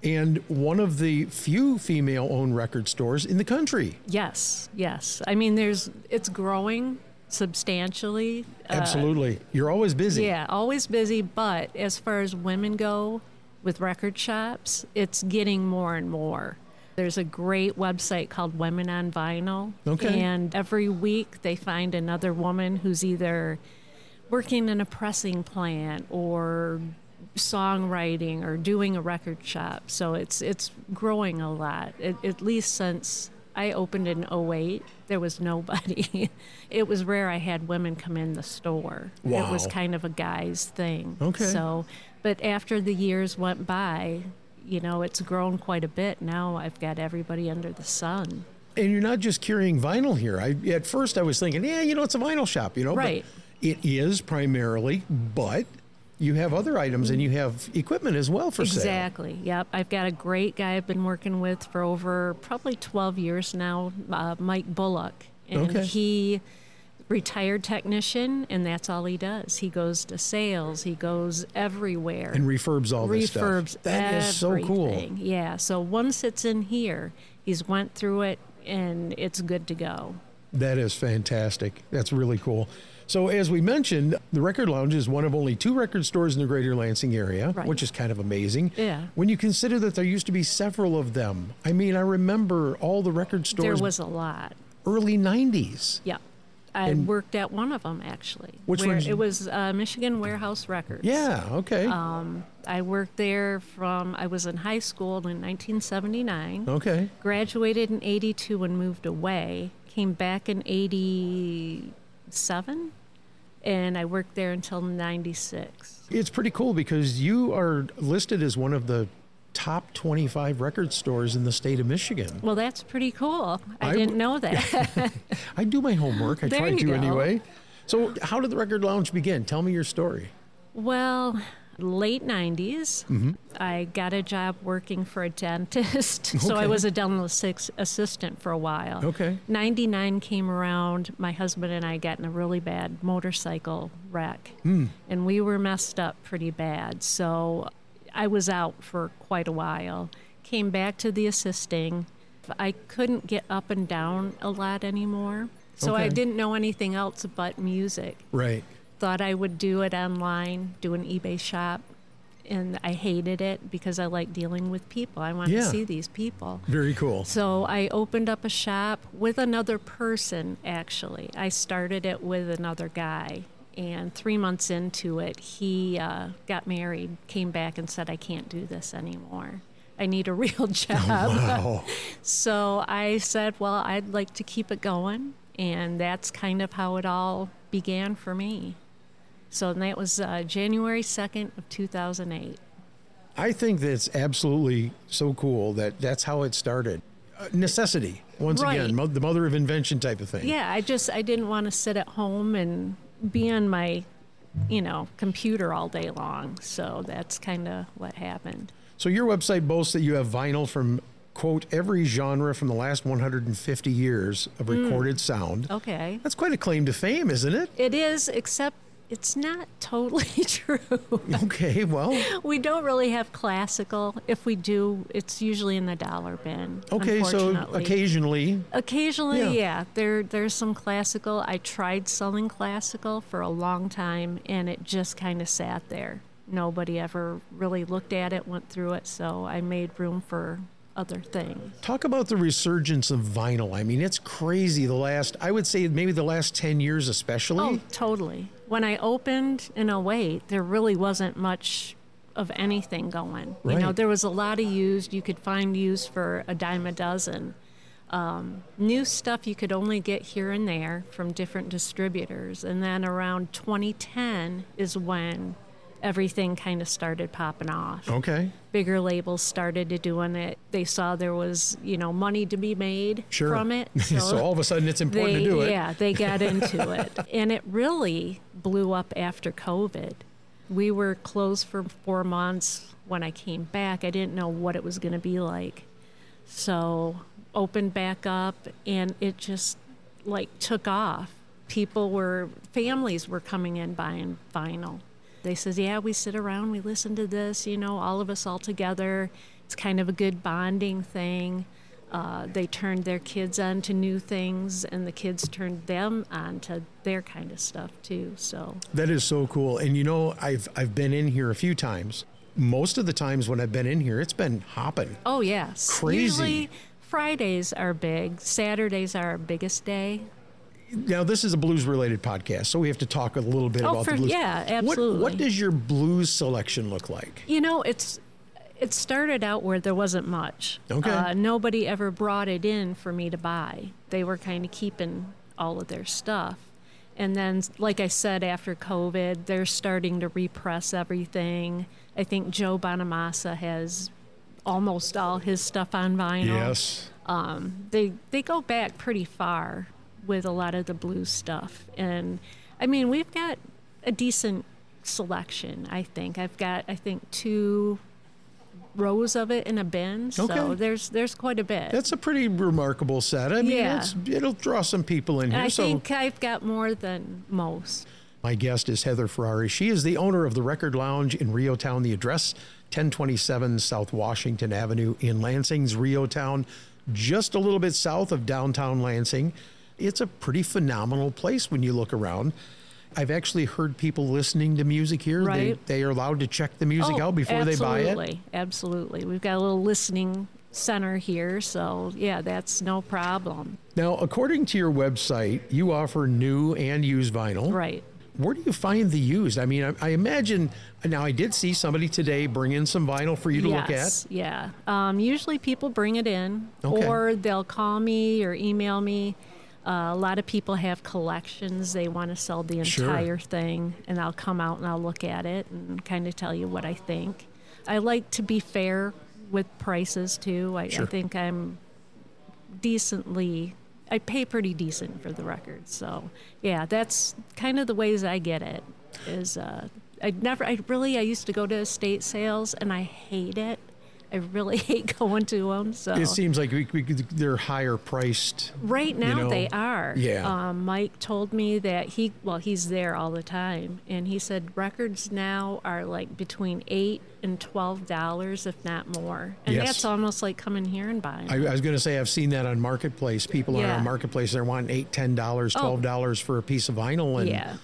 and one of the few female owned record stores in the country. Yes, yes. I mean, there's it's growing substantially. Uh, Absolutely. You're always busy. Yeah, always busy. But as far as women go with record shops, it's getting more and more. There's a great website called Women on Vinyl. Okay. And every week they find another woman who's either working in a pressing plant or songwriting or doing a record shop. So it's it's growing a lot. At, at least since I opened in 08, there was nobody. it was rare I had women come in the store. It was kind of a guy's thing. Okay. So, but after the years went by, you know, it's grown quite a bit. Now I've got everybody under the sun. And you're not just carrying vinyl here. I at first I was thinking, yeah, you know, it's a vinyl shop, you know. but Right. It is primarily, but you have other items and you have equipment as well for sale. exactly. Yep. I've got a great guy I've been working with for over probably 12 years now, uh, Mike Bullock. And Okay. he retired technician and that's all he does. He goes to sales, he goes everywhere. And refurbs all this stuff. refurbs That is so cool. Yeah. So once it's in here, he's went through it and it's good to go. That is fantastic. That's really cool. So, as we mentioned, the Record Lounge is one of only two record stores in the greater Lansing area, Right. which is kind of amazing. Yeah. When you consider that there used to be several of them, I mean, I remember all the record stores There was a lot. early 90s. Yeah. I And- worked at one of them actually. Which one's- It was uh, Michigan Warehouse Records. Yeah, okay. Um, I worked there from, I was in high school in 1979. Okay. Graduated in 82 and moved away. Came back in 87. And I worked there until 96. It's pretty cool because you are listed as one of the top 25 record stores in the state of Michigan. Well, that's pretty cool. I, I didn't know that. I do my homework. I There try to go. anyway. So, how did the Record Lounge begin? Tell me your story. Well, late 90s, Mhm. I got a job working for a dentist. so I was a dental assistant for a while. Okay. 99 came around. My husband and I got in a really bad motorcycle wreck. Hmm. And we were messed up pretty bad. So I was out for quite a while. Came back to the assisting. I couldn't get up and down a lot anymore. So I didn't know anything else but music Right. Thought I would do it online, do an eBay shop, and I hated it because I like dealing with people. I want Yeah. to see these people. Very cool. So I opened up a shop with another person, actually. I started it with another guy. And three months into it, he uh, got married, came back, and said, I can't do this anymore. I need a real job. wow. so I said, Well, I'd like to keep it going. And that's kind of how it all began for me. So that was uh, January 2nd of 2008. I think that's absolutely so cool that that's how it started. Uh, necessity, once Right. again, mo- the mother of invention type of thing. Yeah, I just I didn't want to sit at home and be on my, you know, computer all day long. So that's kind of what happened. So your website boasts that you have vinyl from quote every genre from the last 150 years of Mm. recorded sound. Okay. That's quite a claim to fame, isn't it? It is, except it's not totally true. Okay, well, we don't really have classical. If we do, it's usually in the dollar bin. okay, so occasionally. Occasionally, Yeah. yeah. There, there's some classical. I tried selling classical for a long time, and it just kind of sat there. Nobody ever really looked at it, went through it. So I made room for other things. Talk about the resurgence of vinyl. I mean, it's crazy the last, I would say maybe the last 10 years especially. Oh, totally. When I opened in 08, there really wasn't much of anything going. You know, there was a lot of used. You could find used for a dime a dozen. Um, new stuff you could only get here and there from different distributors. And then around 2010 is when everything kind of started popping off. Okay. Bigger labels started to doing it. They saw there was, you know, money to be made Sure. from it. So all of a sudden it's important they, to do it. Yeah, they got into it. And it really blew up after COVID. We were closed for four months. When I came back, I didn't know what it was going to be like. So opened back up and it just like took off. People were, families were coming in buying vinyl. They says, yeah, we sit around, we listen to this, you know, all of us all together. It's kind of a good bonding thing. Uh, they turned their kids on to new things, and the kids turned them on to their kind of stuff too. So That is so cool. And you know, I've I've been in here a few times. Most of the times when I've been in here, it's been hopping. Oh yes. Crazy. Usually Fridays are big. Saturdays are our biggest day. Now this is a blues related podcast, so we have to talk a little bit Oh, about for- the blues. yeah, What- absolutely. What, does your blues selection look like? You know, it's it started out where there wasn't much. Okay. Uh, nobody ever brought it in for me to buy. They were kind of keeping all of their stuff. And then, like I said, after COVID, they're starting to repress everything. I think Joe Bonamassa has almost all his stuff on vinyl. Yes. Um, they they go back pretty far with a lot of the blues stuff, and I mean we've got a decent selection. I think I've got I think two rows of it in a bin, so Okay. there's there's quite a bit. That's a pretty remarkable set. I mean, Yeah. it'll draw some people in And here. I so think I've got more than most. My guest is Heather Frarey. She is the owner of the Record Lounge in REO Town. The address 1027 South Washington Avenue in Lansing's REO Town, just a little bit south of downtown Lansing. It's a pretty phenomenal place when you look around. I've actually heard people listening to music here. Right. They, they are allowed to check the music Oh, out before they buy it. Absolutely, absolutely. We've got a little listening center here, so yeah, that's no problem. Now, according to your website, you offer new and used vinyl. Right. Where do you find the used? I mean, I, I imagine. Now, I did see somebody today bring in some vinyl for you to look at. yes, Yeah. Um, usually people bring it in, Okay. or they'll call me or email me. Uh, a lot of people have collections. They want to sell the Sure. entire thing, and I'll come out and I'll look at it and kind of tell you what I think. I like to be fair with prices too. I, Sure. I think I'm decently. I pay pretty decent for the record. so yeah, that's kind of the ways I get it. Is uh, I never, I really, I used to go to estate sales, and I hate it. I really hate going to them. So It seems like we, we, they're higher priced. Right now you know? they are. Yeah. Um, Mike told me that he, well, he's there all the time, and he said records now are like between eight and twelve dollars, if not more. And Yes. that's almost like coming here and buying. I, I was going to say I've seen that on Marketplace. People are Yeah. on Marketplace. They're wanting eight, ten dollars, Oh. twelve dollars for a piece of vinyl, and Yeah.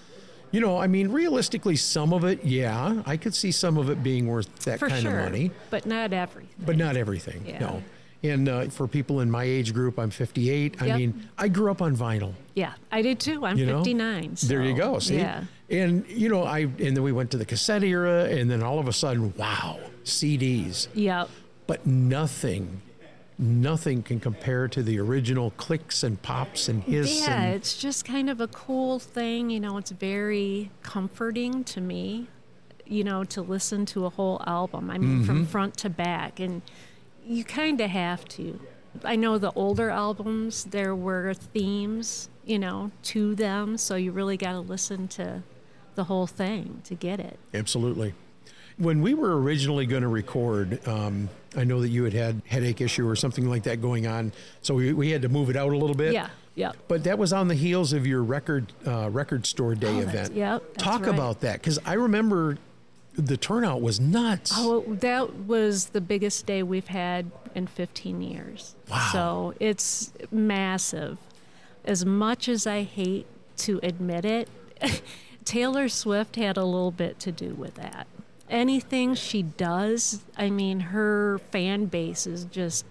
You know, I mean, realistically, some of it, yeah, I could see some of it being worth that For kind sure, of money, but not everything. but not everything. Yeah. No. And uh, for people in my age group, I'm 58. I Yep. mean, I grew up on vinyl. Yeah, I did too. I'm you know? 59. There you go. See, Yeah. and you know, I and then we went to the cassette era, and then all of a sudden, wow, CDs. Yep. But nothing, nothing can compare to the original clicks and pops and hiss. Yeah, and, it's just kind of a cool thing. You know, it's very comforting to me, you know, to listen to a whole album. I mean, from Mhm. front to back. And you kind of have to. I know the older albums, there were themes, you know, to them. So you really got to listen to the whole thing to get it. Absolutely. When we were originally going to record, um, I know that you had had headache issue or something like that going on, so we, we had to move it out a little bit. Yeah, yeah. But that was on the heels of your record uh, record store day Oh, event. yep, that's Talk right. about that because I remember the turnout was nuts. Oh, that was the biggest day we've had in 15 years. Wow. So it's massive. As much as I hate to admit it, Taylor Swift had a little bit to do with that. Anything she does, I mean, her fan base is just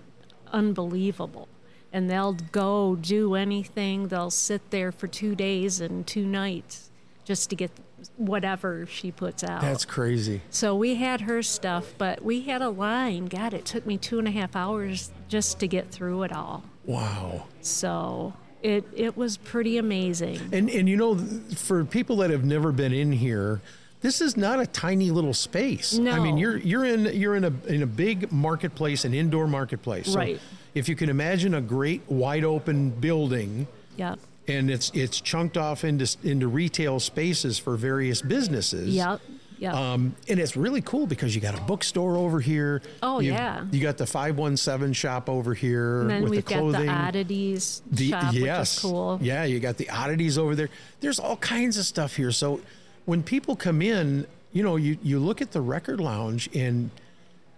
unbelievable. And they'll go do anything. They'll sit there for two days and two nights just to get whatever she puts out. That's crazy. So we had her stuff, but we had a line. God, it took me two and a half hours just to get through it all. Wow. So it it was pretty amazing. And and you know, for people that have never been in here, this is not a tiny little space. No. I mean, you're you're in you're in a in a big marketplace, an indoor marketplace. So Right. If you can imagine a great wide open building, Yep. and it's it's chunked off into into retail spaces for various businesses. Yep. Yep. Um, and it's really cool because you got a bookstore over here. Oh, You- yeah. You got the 517 shop over here and then with we've the got clothing. the oddities The- shop, yes. which is cool. Yeah, you got the oddities over there. There's all kinds of stuff here. So when people come in, you know, you, you look at the record lounge and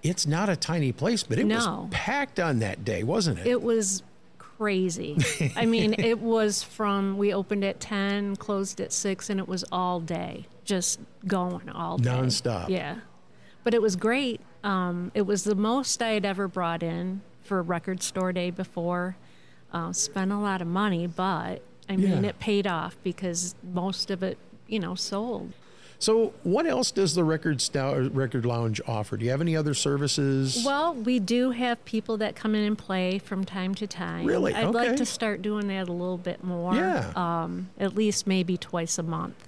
it's not a tiny place, but it No. was packed on that day, wasn't it? It was crazy. I mean, it was from we opened at 10, closed at 6 and it was all day, just going all day. Nonstop. Yeah. But it was great. Um, it was the most I had ever brought in for record store day before. Uh, spent a lot of money, but I mean, Yeah. it paid off because most of it, you know, sold. So what else does the record stou- record lounge offer? Do you have any other services? Well, we do have people that come in and play from time to time. Really? I'd like to start doing that a little bit more. Yeah. Um, at least maybe twice a month.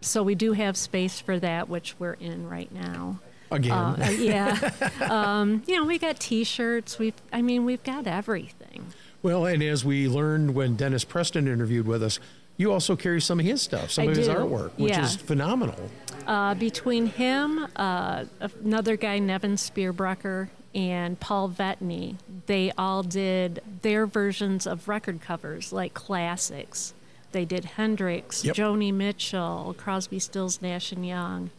So we do have space for that, which we're in right now. Again. Uh, uh, yeah. um, you know, we got T-shirts. We've, I mean, we've got everything. Well, and as we learned when Dennis Preston interviewed with us, you also carry some of his stuff, some I of his do. artwork, which Yeah. is phenomenal. Uh, between him, uh, another guy, Nevin Spearbrucker, and Paul Vetney, they all did their versions of record covers, like classics. They did Hendrix, Yep. Joni Mitchell, Crosby, Stills, Nash and Young.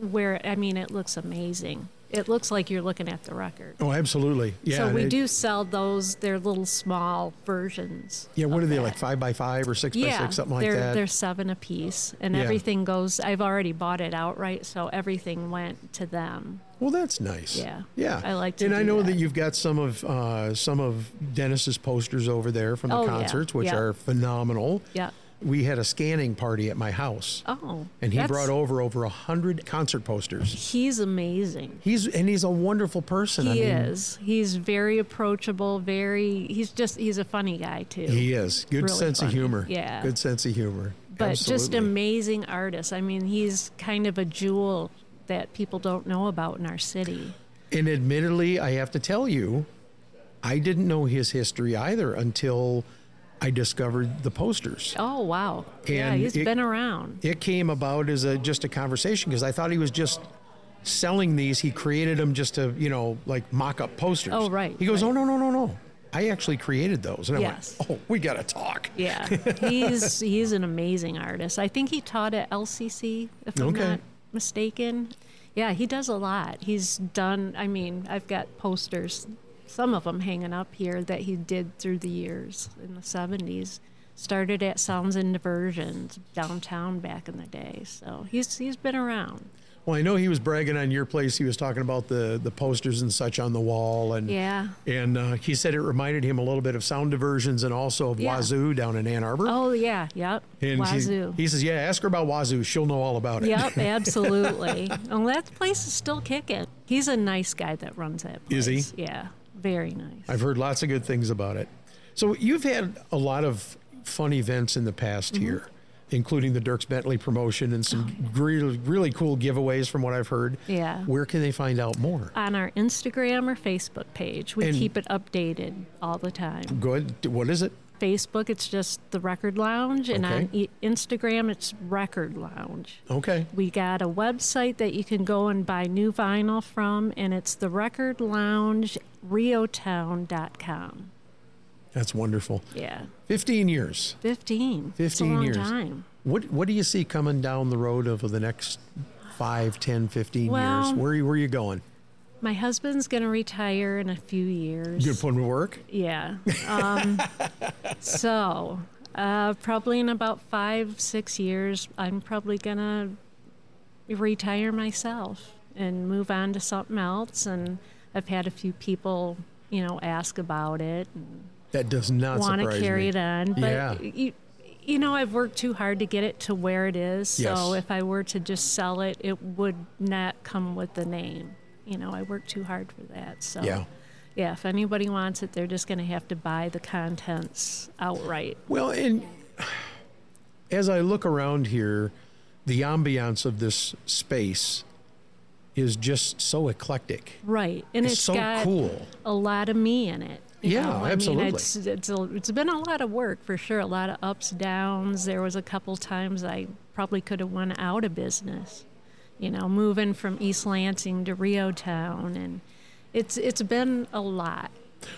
Where I mean, it looks amazing. It looks like you're looking at the record. Oh, absolutely. Yeah. so we it- do sell those. They're little small versions. Yeah. What are they that. like five by five or six by yeah, six, something like they're, that? They're seven apiece, and Yeah. everything goes. I've already bought it outright, so everything went to them. Well, that's nice. Yeah, Yeah, I like to. and I know that. that you've got some of uh, some of Dennis's posters over there from the Oh, yeah. concerts, which Yeah. are phenomenal. Yeah. We had a scanning party at my house, Oh, and he brought over over a hundred concert posters. He's amazing. He's and he's a wonderful person. He I mean, is. He's very approachable. Very. He's just. He's a funny guy too. He is good Really sense funny. of humor. Yeah. good sense of humor. but just amazing artist. I mean, he's kind of a jewel that people don't know about in our city. And admittedly, I have to tell you, I didn't know his history either until I discovered the posters. Oh wow. yeah, And he's it- been around. It came about as a just a conversation because I thought he was just selling these. He created them just to, you know, like mock up posters. Oh, right, He goes, right. "Oh no, no, no, no! I actually created those." And I Yes. went, "Oh, we got to talk." Yeah, he's he's an amazing artist. I think he taught at LCC, if I'm Okay. not mistaken. Yeah, he does a lot. He's done. I mean, I've got posters, some of them hanging up here that he did through the years in the '70s. Started at Sounds and Diversions downtown back in the day. So he's he's been around. Well, I know he was bragging on your place. He was talking about the the posters and such on the wall, and Yeah. and uh, he said it reminded him a little bit of Sound Diversions and also of Yeah. Wazoo down in Ann Arbor. Oh yeah, yep. and he- Wazoo. He, says, "Yeah, ask her about Wazoo. She'll know all about it." Yep, absolutely. well, that place is still kicking. He's a nice guy that runs that place. Is he? Yeah. Very nice. I've heard lots of good things about it. So you've had a lot of fun events in the past Mhm. here, including the Dierks Bentley promotion and some really, really cool giveaways from what I've heard. Yeah. Where can they find out more? On our Instagram or Facebook page, we And- keep it updated all the time. Good. What is it? Facebook, it's just the Record Lounge, and on e- Instagram, it's Record Lounge. Okay. We got a website that you can go and buy new vinyl from, and it's the Record Lounge riotown.com. That's wonderful. Yeah. 15 years. 15. 15 a long years. time. What What do you see coming down the road over the next 5, 10, 15 Well- years? Where, where are you going? My husband's going to retire in a few years. You're going to put him to work? Yeah. Um, so, uh, probably in about five, six years, I'm probably going to retire myself and move on to something else. And I've had a few people, you know, ask about it and That does not want to carry me. it on. But, yeah. you, you know, I've worked too hard to get it to where it is. So Yes. if I were to just sell it, it would not come with the name. You know, I worked too hard for that. So Yeah. yeah, if anybody wants it, they're just going to have to buy the contents outright. Well, and as I look around here, the ambiance of this space is just so eclectic. Right, and It's it's so got cool. a lot of me in it. Yeah, know? I absolutely. Mean, it's it's a, it's been a lot of work for sure. A lot of ups, downs. There was a couple times I probably could have went out of business. You know, moving from East Lansing to REO Town, and it's it's been a lot.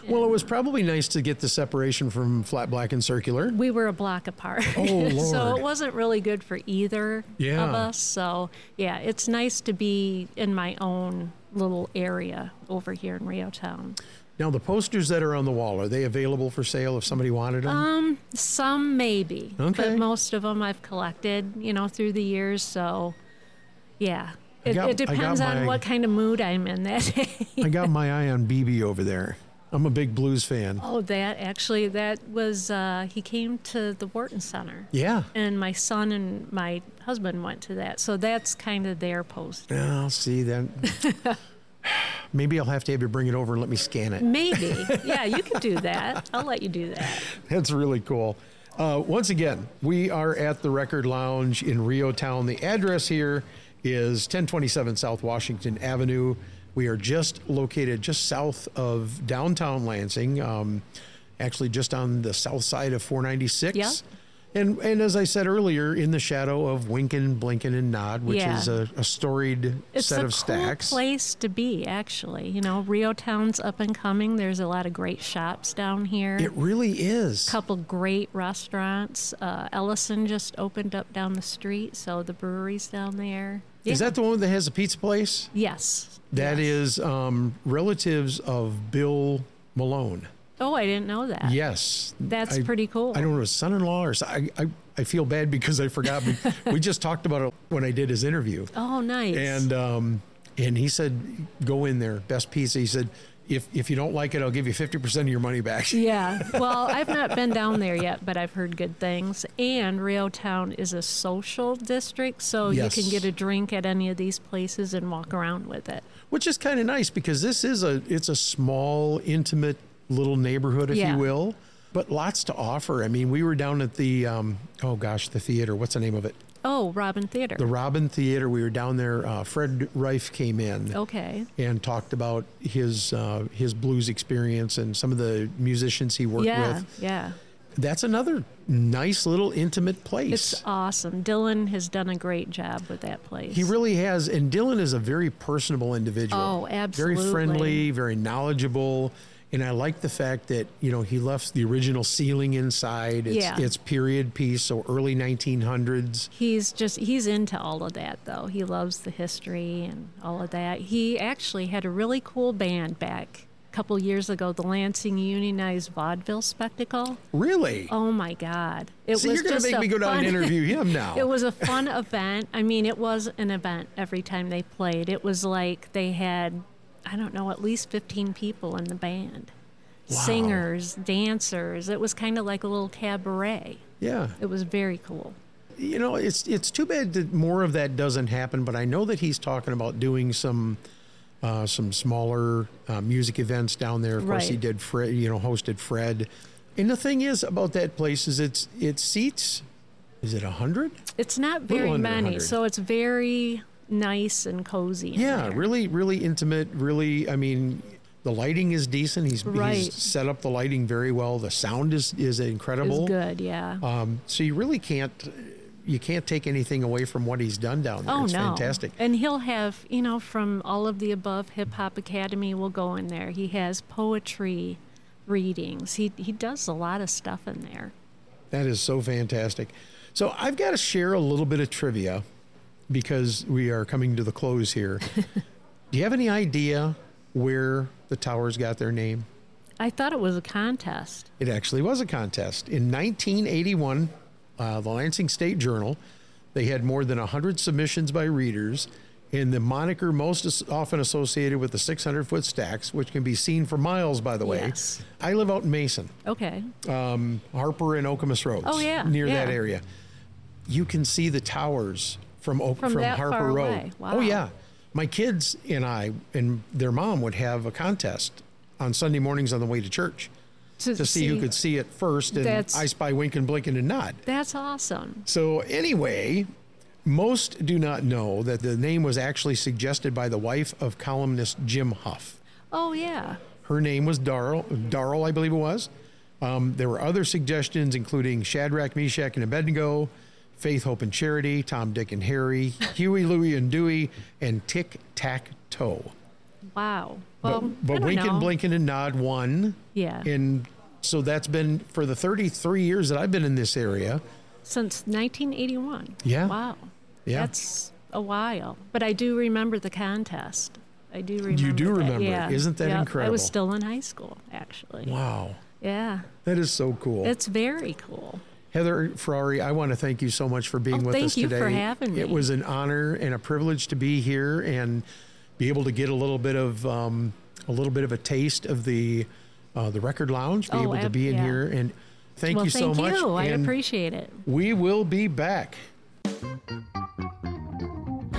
Well, it was probably nice to get the separation from flat black and circular. We were a block apart. Oh, so it wasn't really good for either Yeah. of us. So, yeah, it's nice to be in my own little area over here in REO Town. Now, the posters that are on the wall, are they available for sale if somebody wanted them? Um, some maybe, Okay. but most of them I've collected, you know, through the years. So, yeah, it, got- it depends my- on what kind of mood I'm in that day. I got my eye on BB over there. I'm a big blues fan. Oh, that actually, that was, uh, he came to the Wharton Center. Yeah. And my son and my husband went to that. So that's kind of their post. I'll see then. Maybe I'll have to have you bring it over and let me scan it. Maybe. Yeah, you can do that. I'll let you do that. That's really cool. Uh, once again, we are at the Record Lounge in REO Town. The address here is 1027 South Washington Avenue. We are just located just south of downtown Lansing, um, actually just on the south side of 496. Yeah. And, and as I said earlier, in the shadow of Wynken, Blynken, and Nod, which Yeah. is a, a storied It's set a of cool stacks. place to be, actually. You know, REO Town's up and coming. There's a lot of great shops down here. It really is. couple great restaurants. Uh, Ellison just opened up down the street, so the brewery's down there. Is that the one that has a pizza place? Yes. That is um, relatives of Bill Malone. Oh, I didn't know that. Yes. That's I- pretty cool. I don't know, his son-in-law or so- I, I, I feel bad because I forgot. We, we just talked about it when I did his interview. Oh, nice. And um, and he said, go in there, best pizza. He said, if, if you don't like it, I'll give you 50% of your money back. yeah. Well, I've not been down there yet, but I've heard good things. And REO Town is a social district, so Yes. you can get a drink at any of these places and walk around with it. Which is kind of nice because this is a, it's a small, intimate little neighborhood, if Yeah. you will, but lots to offer. I mean, we were down at the, um, oh gosh, the theater. What's the name of it? Oh, Robin Theater. The Robin Theater. We were down there. Uh, Fred Reif came in. Okay. And talked about his uh, his blues experience and some of the musicians he worked with. yeah, with. yeah. That's another nice little intimate place. It's awesome. Dylan has done a great job with that place. he really has, and Dylan is a very personable individual. Oh, absolutely. Very friendly, very knowledgeable, and I like the fact that you know he left the original ceiling inside. It's, Yeah. it's period piece, so early 1900s. He's just he's into all of that though. He loves the history and all of that. He actually had a really cool band back a couple years ago, the Lansing Unionized Vaudeville Spectacle. Really? Oh my God! It See, was you're gonna make me go down and interview him now. it was a fun event. I mean, it was an event every time they played. It was like they had, I don't know, at least 15 people in the band. Singers, dancers. It was kind of like a little cabaret. Yeah. It was very cool. you know, it's it's too bad that more of that doesn't happen. But I know that he's talking about doing some uh, some smaller uh, music events down there. Of course, he did Fred, you know, hosted Fred. And the thing is about that place is it's it seats. Is it a hundred? It's not very many, 100. so it's very nice and cozy. Yeah, there. really, really intimate. Really, I mean, the lighting is decent. He's, Right. he's set up the lighting very well. The sound is is incredible. It's good, yeah. Um, so you really can't you can't take anything away from what he's done down there. Oh it's no! fantastic. And he'll have, you know, from all of the above, Hip Hop Academy will go in there. He has poetry readings. He he does a lot of stuff in there. That is so fantastic. So I've got to share a little bit of trivia because we are coming to the close here. Do you have any idea where the towers got their name? I thought it was a contest. It actually was a contest. In 1981, uh, the Lansing State Journal, they had more than 100 submissions by readers, and the moniker most often associated with the 600 foot stacks, which can be seen for miles, by the way. Yes. I live out in Mason, Okay. um, Harper and Okemos Roads. Oh, yeah, Near that area. You can see the towers from, From from Harper Road. away. Oh, yeah. My kids and I and their mom would have a contest on Sunday mornings on the way to church To to see who could see it first and I spy wink and blink and nod. That's awesome. So anyway, most do not know that the name was actually suggested by the wife of columnist Jim Huff. Oh yeah. Her name was Darl, Darl, I believe it was. Um, there were other suggestions, including Shadrach, Meshach, and Abednego, Faith, Hope, and Charity, Tom, Dick, and Harry, Huey, Louie, and Dewey, and Tic Tac Toe. Wow. Well, but but Wink know. and Blynken and Nod won. Yeah. And so that's been for the 33 years that I've been in this area. Since 1981. Yeah. Wow. Yeah. That's a while. But I do remember the contest. I do remember. You do that. remember. Yeah. Isn't that Yep. I was still in high school, actually. Wow. Yeah. That is so cool. It's very cool. Heather Frarey, I want to thank you so much for being Oh, with thank us you today. for having me. It was an honor and a privilege to be here and be able to get a little bit of um, a little bit of a taste of the uh, the record lounge. Be Oh, able to be in yeah. here and thank well, you so thank much. you. I appreciate it. We will be back.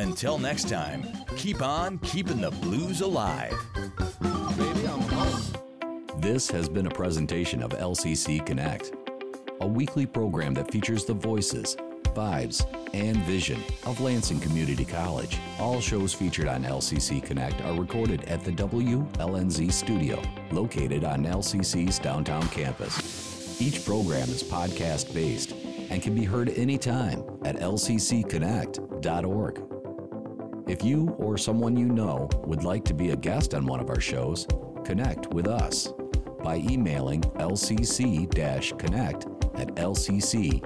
Until next time, keep on keeping the blues alive. Baby, I'm home. This has been a presentation of LCC Connect, a weekly program that features the voices, vibes, and vision of Lansing Community College. All shows featured on LCC Connect are recorded at the WLNZ studio, located on LCC's downtown campus. Each program is podcast based and can be heard anytime at lccconnect.org. If you or someone you know would like to be a guest on one of our shows, connect with us by emailing lcc-connect at lcc.edu.